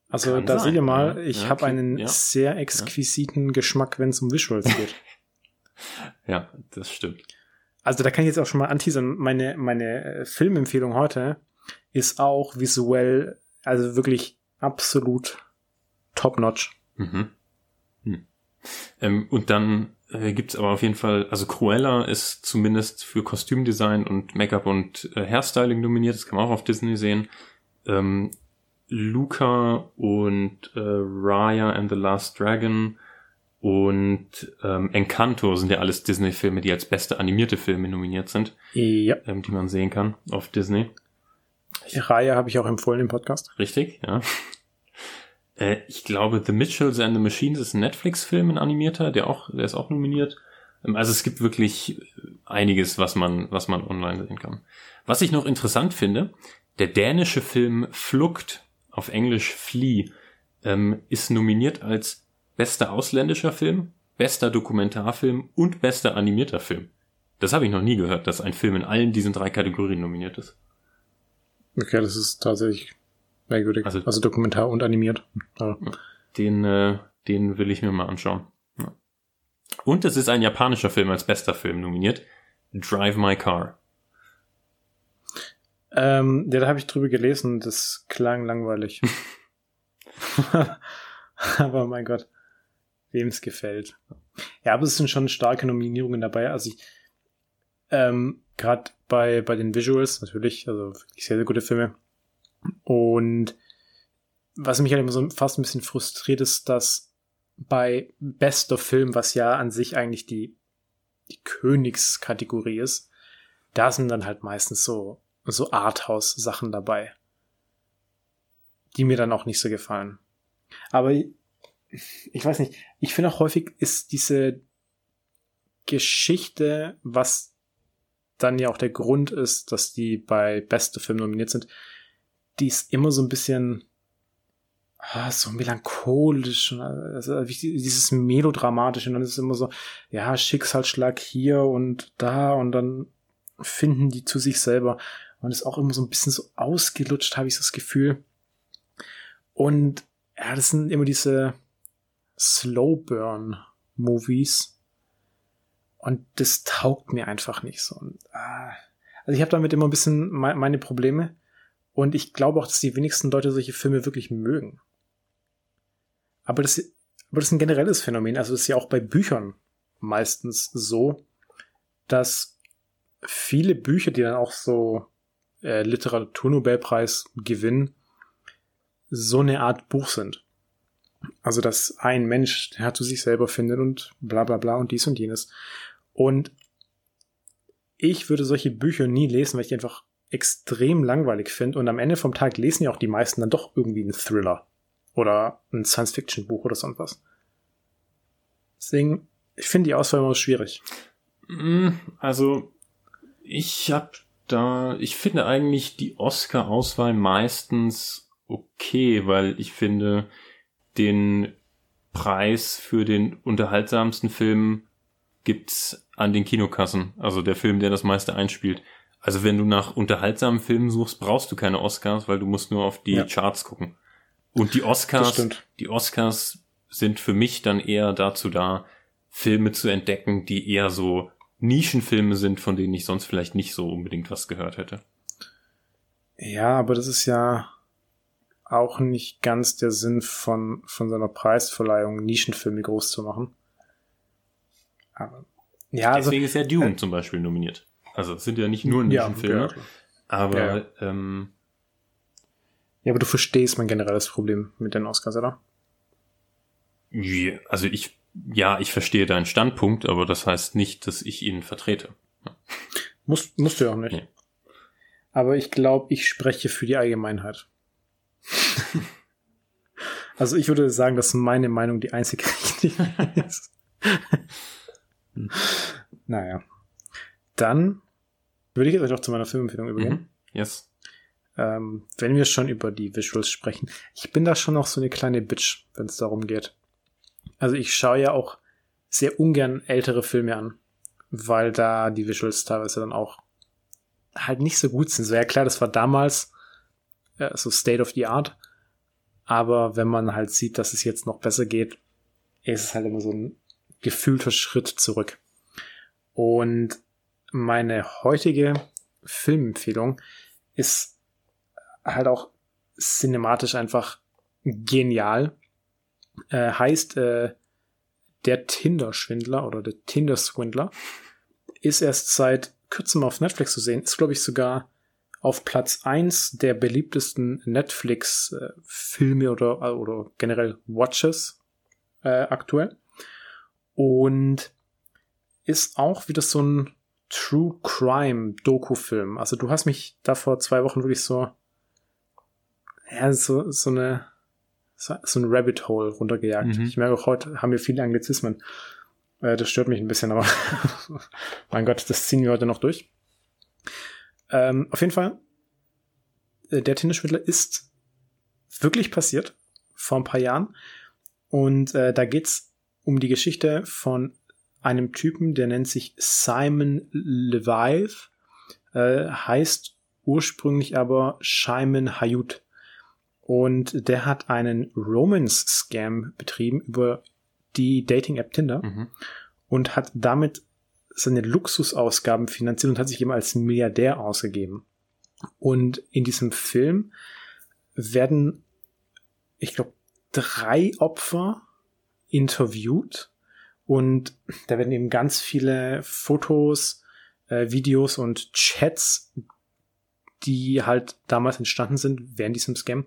Also Kann da seht ihr mal, ja. ich Ja, habe okay, einen ja. sehr exquisiten Geschmack, wenn es um Visuals geht. [laughs] Ja, das stimmt. Also da kann ich jetzt auch schon mal anteasern. Meine, meine äh, Filmempfehlung heute ist auch visuell, also wirklich absolut top-notch. Mhm. Hm. Ähm, und dann äh, gibt's aber auf jeden Fall, also Cruella ist zumindest für Kostümdesign und Make-up und äh, Hairstyling nominiert, das kann man auch auf Disney sehen. Ähm, Luca und äh, Raya and the Last Dragon und ähm, Encanto sind ja alles Disney-Filme, die als beste animierte Filme nominiert sind, Ja, ähm, die man sehen kann auf Disney. Reihe habe ich auch empfohlen im Podcast. Richtig, ja. [laughs] Äh, ich glaube, The Mitchells and the Machines ist ein Netflix-Film, ein animierter, der auch, der ist auch nominiert. Ähm, Also es gibt wirklich einiges, was man, was man online sehen kann. Was ich noch interessant finde, der dänische Film Flucht, auf Englisch Flee, ähm, ist nominiert als bester ausländischer Film, bester Dokumentarfilm und bester animierter Film. Das habe ich noch nie gehört, dass ein Film in allen diesen drei Kategorien nominiert ist. Okay, das ist tatsächlich merkwürdig. Also- Also, Dokumentar und animiert. Aber Den, äh, den will ich mir mal anschauen. Ja. Und es ist ein japanischer Film als bester Film nominiert. Drive My Car. Ähm, ja, da habe ich drüber gelesen, das klang langweilig. [laughs] [laughs] aber mein Gott, wem es gefällt. Ja, aber es sind schon starke Nominierungen dabei. Also ich, ähm, gerade bei, bei den Visuals natürlich, also wirklich sehr, sehr gute Filme. Und was mich halt immer so fast ein bisschen frustriert ist, dass bei bester Film, was ja an sich eigentlich die, die Königskategorie ist, da sind dann halt meistens so so Arthouse-Sachen dabei, die mir dann auch nicht so gefallen. Aber ich, ich weiß nicht, ich finde auch häufig ist diese Geschichte, was dann ja auch der Grund ist, dass die bei beste Film nominiert sind, die ist immer so ein bisschen ah, so melancholisch also dieses melodramatische und dann ist es immer so, ja, Schicksalsschlag hier und da und dann finden die zu sich selber und ist auch immer so ein bisschen so ausgelutscht, habe ich so das Gefühl. Und ja, das sind immer diese Slow Burn Movies. Und das taugt mir einfach nicht so. Und, ah, also ich habe damit immer ein bisschen me meine Probleme. Und ich glaube auch, dass die wenigsten Leute solche Filme wirklich mögen. Aber das, aber das ist ein generelles Phänomen. Also das ist ja auch bei Büchern meistens so, dass viele Bücher, die dann auch so äh, Literaturnobelpreis gewinnen, so eine Art Buch sind. Also, dass ein Mensch, der zu sich selber findet und bla bla bla und dies und jenes. Und ich würde solche Bücher nie lesen, weil ich die einfach extrem langweilig finde. Und am Ende vom Tag lesen ja auch die meisten dann doch irgendwie einen Thriller oder ein Science-Fiction-Buch oder sonst was. Deswegen, ich finde die Auswahl immer schwierig. Mm, Also, ich hab da, ich finde eigentlich die Oscar-Auswahl meistens okay, weil ich finde, den Preis für den unterhaltsamsten Film gibt's an den Kinokassen. Also der Film, der das meiste einspielt. Also wenn du nach unterhaltsamen Filmen suchst, brauchst du keine Oscars, weil du musst nur auf die Ja. Charts gucken. Und die Oscars, die Oscars sind für mich dann eher dazu da, Filme zu entdecken, die eher so Nischenfilme sind, von denen ich sonst vielleicht nicht so unbedingt was gehört hätte. Ja, aber das ist ja auch nicht ganz der Sinn von, von so einer Preisverleihung, Nischenfilme groß zu machen. Aber, ja, also, Deswegen ist ja Dune zum Beispiel nominiert. Also es sind ja nicht nur ja, Nischenfilme, ja, klar. aber Ja, ja. Ähm, ja, aber du verstehst mein generelles Problem mit den Oscars, oder? ja, also ich, ja, ich verstehe deinen Standpunkt, aber das heißt nicht, dass ich ihn vertrete. Muss, musst du ja auch nicht. Nee. Aber ich glaube, ich spreche für die Allgemeinheit. [laughs] also ich würde sagen, dass meine Meinung die einzig [laughs] richtige ist. Naja. Dann würde ich jetzt auch zu meiner Filmempfehlung übergehen. Mhm. Yes. Ähm, wenn wir schon über die Visuals sprechen. Ich bin da schon noch so eine kleine Bitch, wenn es darum geht. Also ich schaue ja auch sehr ungern ältere Filme an, weil da die Visuals teilweise dann auch halt nicht so gut sind. So ja klar, das war damals äh, so State of the Art, aber wenn man halt sieht, dass es jetzt noch besser geht, ist es halt immer so ein gefühlter Schritt zurück. Und meine heutige Filmempfehlung ist halt auch cinematisch einfach genial. Äh, heißt äh, der Tinder-Schwindler oder der Tinder-Swindler ist erst seit kürzem auf Netflix zu sehen. Ist, glaube ich, sogar auf Platz eins der beliebtesten Netflix-Filme oder, oder generell Watches äh, aktuell. Und ist auch wieder so ein True Crime Doku-Film. Also du hast mich da vor zwei Wochen wirklich so, ja, so, so eine, so, so ein Rabbit Hole runtergejagt. Mhm. Ich merke auch heute haben wir viele Anglizismen. Äh, das stört mich ein bisschen, aber [laughs] mein Gott, das ziehen wir heute noch durch. Ähm, auf jeden Fall, äh, der Tintenschmiedler ist wirklich passiert vor ein paar Jahren. Und äh, da geht's um die Geschichte von einem Typen, der nennt sich Simon Levive, äh, heißt ursprünglich aber Shimon Hayut. Und der hat einen Romance-Scam betrieben über die Dating-App Tinder mhm. und hat damit seine Luxusausgaben finanziert und hat sich eben als Milliardär ausgegeben. Und in diesem Film werden, ich glaube, drei Opfer interviewt und da werden eben ganz viele Fotos, äh, Videos und Chats, die halt damals entstanden sind während diesem Scam,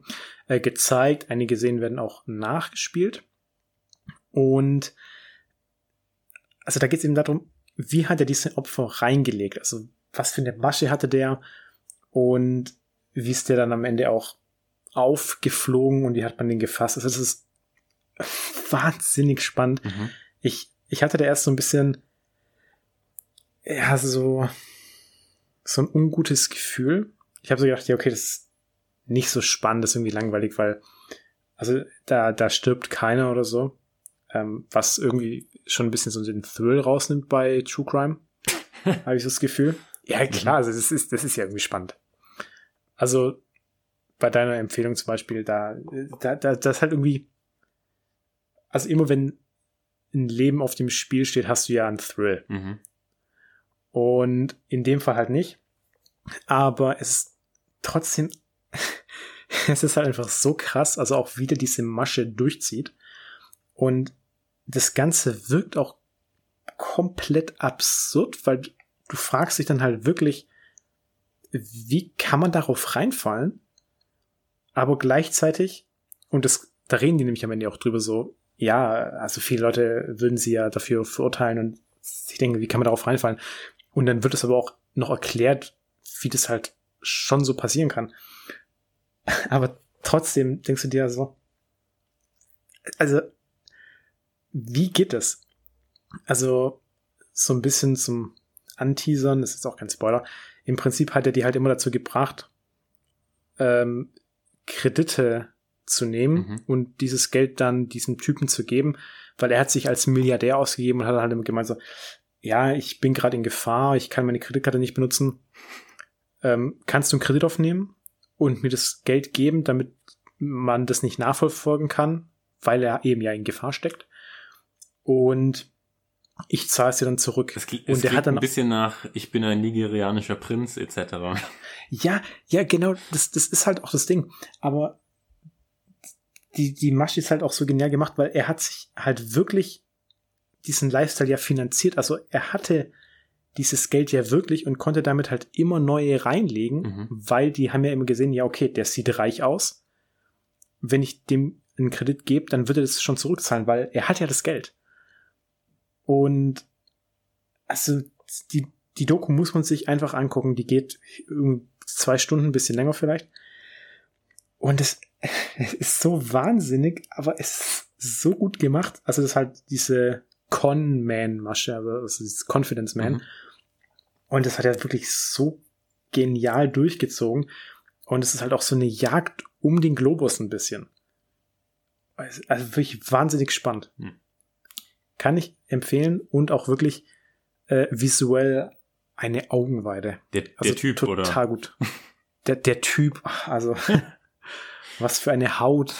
äh, gezeigt. Einige Szenen werden auch nachgespielt. Und also da geht es eben darum, wie hat er diese Opfer reingelegt? Also was für eine Masche hatte der und wie ist der dann am Ende auch aufgeflogen und wie hat man den gefasst? Also das ist [laughs] wahnsinnig spannend. Mhm. Ich, ich hatte da erst so ein bisschen, ja, so, so ein ungutes Gefühl. Ich habe so gedacht, ja, okay, das ist nicht so spannend, das ist irgendwie langweilig, weil, also da, da stirbt keiner oder so. Ähm, was irgendwie schon ein bisschen so den Thrill rausnimmt bei True Crime. [laughs] habe ich so das Gefühl. Ja, klar, also das ist, das ist ja irgendwie spannend. Also, bei deiner Empfehlung zum Beispiel, da, da, da, das halt irgendwie, also immer wenn ein Leben auf dem Spiel steht, hast du ja einen Thrill. Mhm. Und in dem Fall halt nicht. Aber es ist trotzdem, [laughs] es ist halt einfach so krass, also auch wieder diese Masche durchzieht. Und das Ganze wirkt auch komplett absurd, weil du fragst dich dann halt wirklich, wie kann man darauf reinfallen? Aber gleichzeitig, und das, da reden die nämlich am Ende auch drüber so, ja, also viele Leute würden sie ja dafür verurteilen und sich denken, wie kann man darauf reinfallen? Und dann wird es aber auch noch erklärt, wie das halt schon so passieren kann. [laughs] Aber trotzdem denkst du dir so, also, wie geht es? Also, so ein bisschen zum Anteasern, das ist auch kein Spoiler. Im Prinzip hat er die halt immer dazu gebracht, ähm, Kredite zu nehmen mhm. und dieses Geld dann diesem Typen zu geben, weil er hat sich als Milliardär ausgegeben und hat halt immer gemeint so, ja, ich bin gerade in Gefahr, ich kann meine Kreditkarte nicht benutzen. Ähm, kannst du einen Kredit aufnehmen und mir das Geld geben, damit man das nicht nachverfolgen kann, weil er eben ja in Gefahr steckt. Und ich zahle es dir dann zurück. Es, es und der hat dann ein bisschen nach, ich bin ein nigerianischer Prinz etc. Ja, ja, genau, das, das ist halt auch das Ding. Aber die, die Masche ist halt auch so genial gemacht, weil er hat sich halt wirklich diesen Lifestyle ja finanziert. Also er hatte dieses Geld ja wirklich und konnte damit halt immer neue reinlegen, mhm. weil die haben ja immer gesehen, ja, okay, der sieht reich aus. Wenn ich dem einen Kredit gebe, dann wird er das schon zurückzahlen, weil er hat ja das Geld. Und also die, die Doku muss man sich einfach angucken. Die geht zwei Stunden, ein bisschen länger vielleicht. Und es, es [laughs] ist so wahnsinnig, aber es ist so gut gemacht. Also das ist halt diese Con-Man-Masche, also dieses Confidence-Man. Mhm. Und das hat er wirklich so genial durchgezogen. Und es ist halt auch so eine Jagd um den Globus ein bisschen. Also wirklich wahnsinnig spannend. Mhm. Kann ich empfehlen und auch wirklich äh, visuell eine Augenweide. Der, der also Typ, total oder? Total gut. [laughs] Der, der Typ, also [laughs] Was für eine Haut.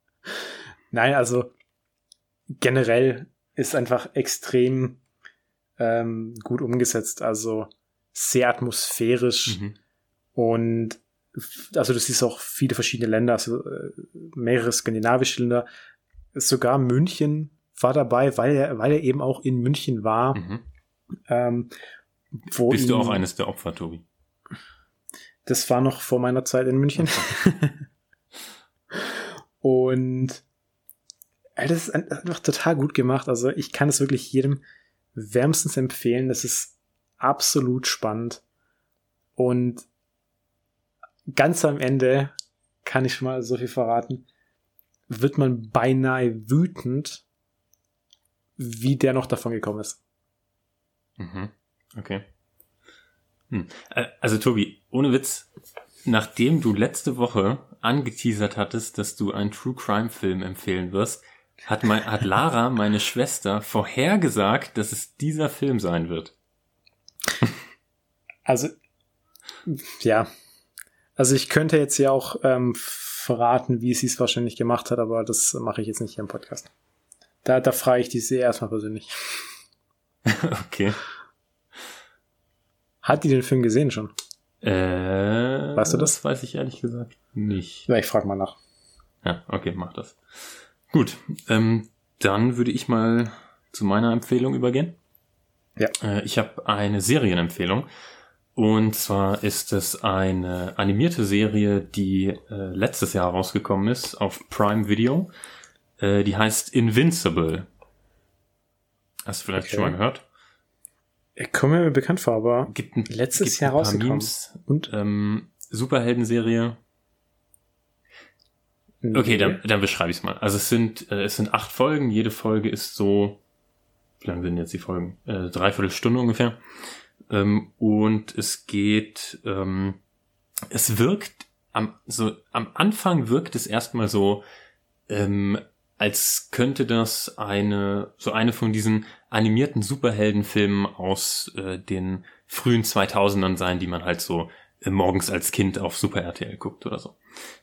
[laughs] Nein, also generell ist einfach extrem ähm, gut umgesetzt. Also sehr atmosphärisch mhm. und also du siehst auch viele verschiedene Länder, also äh, mehrere skandinavische Länder. Sogar München war dabei, weil er, weil er eben auch in München war. Mhm. Ähm, Bist du auch eines der Opfer, Tobi? Das war noch vor meiner Zeit in München. [laughs] Und Das ist einfach total gut gemacht. Also ich kann es wirklich jedem wärmstens empfehlen. Das ist absolut spannend. Und ganz am Ende kann ich schon mal so viel verraten, wird man beinahe wütend, wie der noch davon gekommen ist. Mhm. Okay. Hm. Äh, also Tobi, ohne Witz, nachdem du letzte Woche angeteasert hattest, dass du einen True Crime Film empfehlen wirst, hat, mein, hat Lara, meine Schwester, vorhergesagt, dass es dieser Film sein wird. Also, ja. Also ich könnte jetzt ja auch ähm, verraten, wie sie es wahrscheinlich gemacht hat, aber das mache ich jetzt nicht hier im Podcast. Da, da frage ich die sehr erstmal persönlich. [laughs] okay. Hat die den Film gesehen schon? Äh, weißt du das? Das weiß ich ehrlich gesagt nicht. Ja, ich frage mal nach. Ja, okay, mach das. Gut, ähm, dann würde ich mal zu meiner Empfehlung übergehen. Ja. Äh, ich habe eine Serienempfehlung. Und zwar ist es eine animierte Serie, die äh, letztes Jahr rausgekommen ist auf Prime Video. Äh, die heißt Invincible. Hast du vielleicht Okay. schon mal gehört? Kommt mir bekannt vor, aber Gibt ein, letztes gibt Jahr rausgekommen. Memes. Und Ähm, Superheldenserie. Okay, dann, dann beschreibe ich es mal. Also es sind, äh, es sind acht Folgen. Jede Folge ist so, wie lang sind jetzt die Folgen? Äh, dreiviertel Stunde ungefähr. Ähm, und es geht, ähm, es wirkt am, so, am Anfang wirkt es erstmal so, ähm, als könnte das eine, so eine von diesen animierten Superheldenfilmen aus äh, den frühen 2000ern sein, die man halt so äh, morgens als Kind auf Super RTL guckt oder so.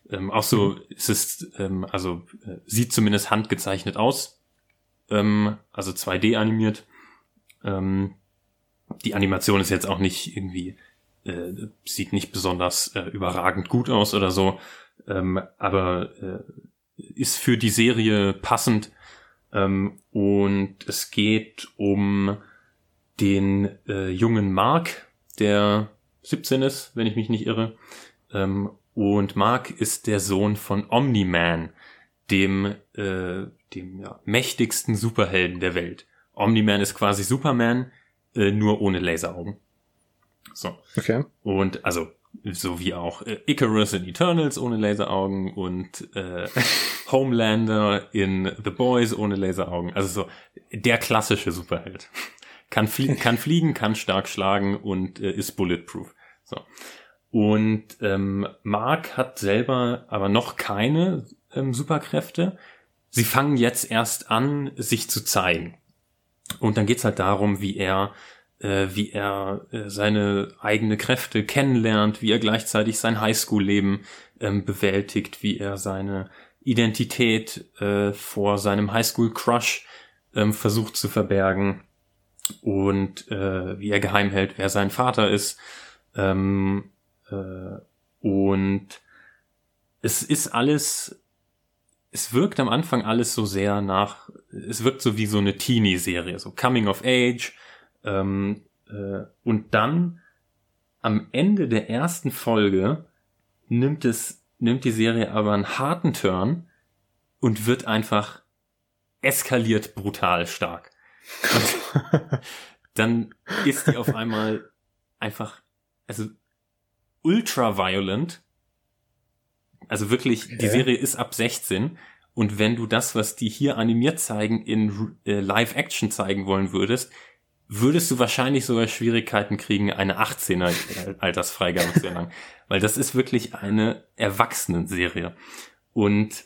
Ähm, auch so es ist ähm, also äh, sieht zumindest handgezeichnet aus, ähm, also 2D animiert. Ähm, die Animation ist jetzt auch nicht irgendwie äh, sieht nicht besonders äh, überragend gut aus oder so, ähm, aber äh, ist für die Serie passend. Ähm, und es geht um den äh, jungen Mark, der 17 ist, wenn ich mich nicht irre. Ähm, und Mark ist der Sohn von Omni-Man, dem, äh, dem ja, mächtigsten Superhelden der Welt. Omni-Man ist quasi Superman, äh, nur ohne Laseraugen. So. okay. Und also so wie auch äh, Icarus in Eternals ohne Laseraugen und äh, [laughs] Homelander in The Boys ohne Laseraugen. Also so der klassische Superheld. Kann, flie [laughs] kann fliegen, kann stark schlagen und äh, ist bulletproof. So. Und ähm, Mark hat selber aber noch keine ähm, Superkräfte. Sie fangen jetzt erst an, sich zu zeigen. Und dann geht's halt darum, wie er äh, wie er äh, seine eigene Kräfte kennenlernt, wie er gleichzeitig sein Highschool-Leben ähm, bewältigt, wie er seine Identität äh, vor seinem Highschool-Crush ähm, versucht zu verbergen und äh, wie er geheim hält, wer sein Vater ist. Ähm, äh, und es ist alles, es wirkt am Anfang alles so sehr nach, es wirkt so wie so eine Teenie-Serie, so Coming of Age, ähm, äh, und dann am Ende der ersten Folge nimmt es, nimmt die Serie aber einen harten Turn und wird einfach eskaliert brutal stark. Und [laughs] dann ist die auf einmal einfach, also ultra violent. Also wirklich, die Okay. Serie ist ab 16. Und wenn du das, was die hier animiert zeigen, in äh, Live-Action zeigen wollen würdest, würdest du wahrscheinlich sogar Schwierigkeiten kriegen, eine 18er Altersfreigabe zu erlangen. [laughs] Weil das ist wirklich eine Erwachsenenserie. Und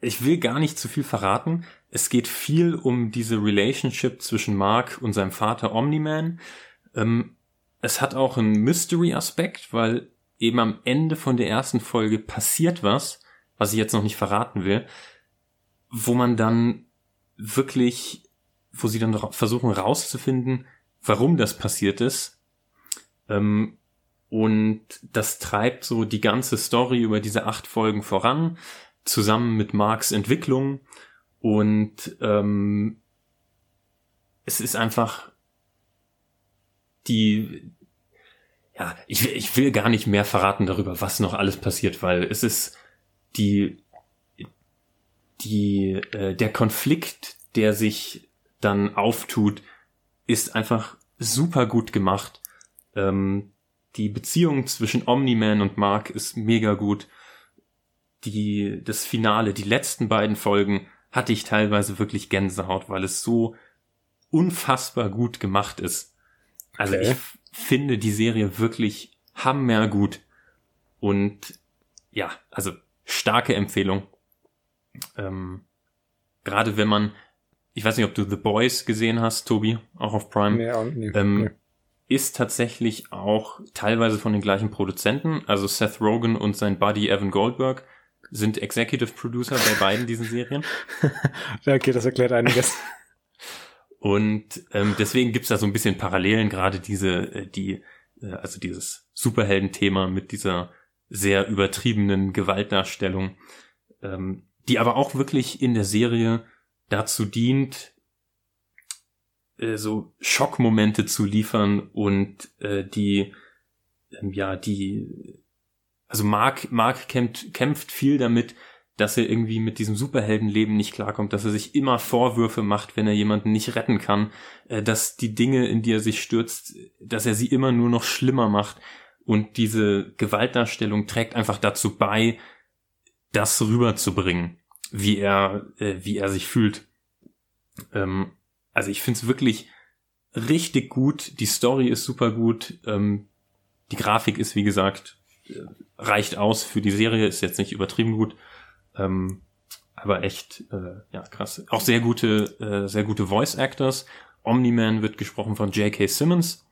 ich will gar nicht zu viel verraten. Es geht viel um diese Relationship zwischen Mark und seinem Vater Omni-Man. Ähm, es hat auch einen Mystery-Aspekt, weil eben am Ende von der ersten Folge passiert was, was ich jetzt noch nicht verraten will, wo man dann wirklich, wo sie dann versuchen rauszufinden, warum das passiert ist. Ähm, und das treibt so die ganze Story über diese acht Folgen voran, zusammen mit Marks Entwicklung. Und ähm, es ist einfach die, ja, ich, will- ich will gar nicht mehr verraten darüber, was noch alles passiert, weil es ist die, die, äh, der Konflikt, der sich dann auftut, ist einfach super gut gemacht. Ähm, die Beziehung zwischen Omni-Man und Mark ist mega gut. Die, das Finale, die letzten beiden Folgen hatte ich teilweise wirklich Gänsehaut, weil es so unfassbar gut gemacht ist. Also okay. ich finde die Serie wirklich hammergut. Und ja, also starke Empfehlung. Ähm, Gerade wenn man, ich weiß nicht, ob du The Boys gesehen hast, Tobi, auch auf Prime. Nee, nee, ähm, nee. Ist tatsächlich auch teilweise von den gleichen Produzenten. Also Seth Rogen und sein Buddy Evan Goldberg sind Executive Producer bei beiden diesen Serien. [laughs] okay, das erklärt einiges. [laughs] Und ähm, deswegen gibt's da so ein bisschen Parallelen, gerade diese, äh, die, äh, also dieses Superhelden-Thema mit dieser sehr übertriebenen Gewaltdarstellung, ähm, die aber auch wirklich in der Serie dazu dient, äh, so Schockmomente zu liefern und äh, die, ähm, ja, die, also Mark, Mark kämpft, kämpft viel damit, dass er irgendwie mit diesem Superheldenleben nicht klarkommt, dass er sich immer Vorwürfe macht, wenn er jemanden nicht retten kann, äh, dass die Dinge, in die er sich stürzt, dass er sie immer nur noch schlimmer macht. Und diese Gewaltdarstellung trägt einfach dazu bei, das rüberzubringen, wie er, äh, wie er sich fühlt. Ähm, also ich finde es wirklich richtig gut. Die Story ist super gut. Ähm, die Grafik ist, wie gesagt, äh, reicht aus für die Serie, ist jetzt nicht übertrieben gut. Ähm, aber echt, äh, ja, krass. Auch sehr gute, äh, sehr gute Voice Actors. Omni-Man wird gesprochen von J.K. Simmons,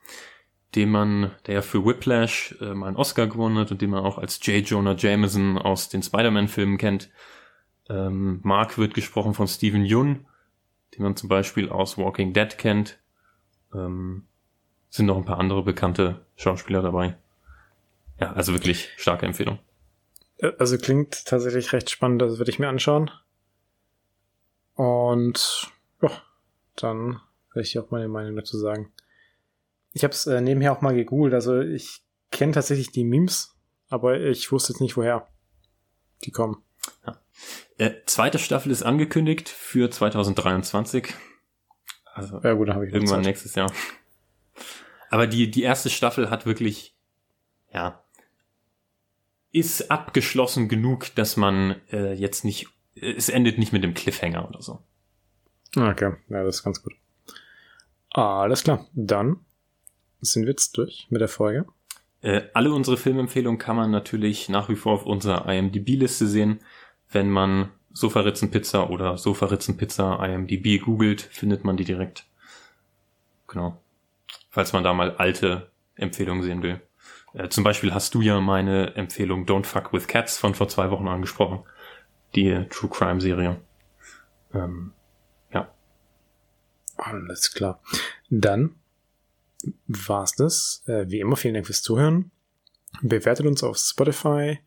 dem man, der ja für Whiplash äh, einen Oscar gewonnen hat und den man auch als J. Jonah Jameson aus den Spider-Man-Filmen kennt. Ähm, Mark wird gesprochen von Steven Yeun, den man zum Beispiel aus Walking Dead kennt. Ähm, sind noch ein paar andere bekannte Schauspieler dabei. Ja, also wirklich starke Empfehlung. Also klingt tatsächlich recht spannend, das würde ich mir anschauen. Und ja, dann werde ich auch meine Meinung dazu sagen. Ich habe es äh, nebenher auch mal gegoogelt, also ich kenne tatsächlich die Memes, aber ich wusste jetzt nicht, woher die kommen. Ja. Äh, zweite Staffel ist angekündigt für 2023. Also ja, gut, habe ich irgendwann Zeit. nächstes Jahr. Aber die, die erste Staffel hat wirklich, ja, ist abgeschlossen genug, dass man äh, jetzt nicht, äh, es endet nicht mit dem Cliffhanger oder so. Okay, ja, das ist ganz gut. Alles klar, dann sind wir jetzt durch mit der Folge. Äh, alle unsere Filmempfehlungen kann man natürlich nach wie vor auf unserer IMDb-Liste sehen. Wenn man Sofaritzenpizza oder Sofaritzenpizza IMDb googelt, findet man die direkt. Genau. Falls man da mal alte Empfehlungen sehen will. Äh, zum Beispiel hast du ja meine Empfehlung Don't Fuck with Cats von vor zwei Wochen angesprochen. Die True Crime Serie. Ähm, ja. Alles klar. Dann war's das. Äh, wie immer, vielen Dank fürs Zuhören. Bewertet uns auf Spotify.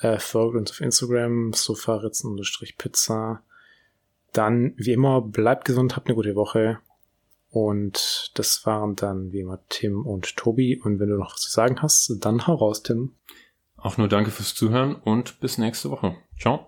Äh, folgt uns auf Instagram, sofaritzen-pizza. Dann, wie immer, bleibt gesund, habt eine gute Woche. Und das waren dann wie immer Tim und Tobi. Und wenn du noch was zu sagen hast, dann hau raus, Tim. Auch nur danke fürs Zuhören und bis nächste Woche. Ciao.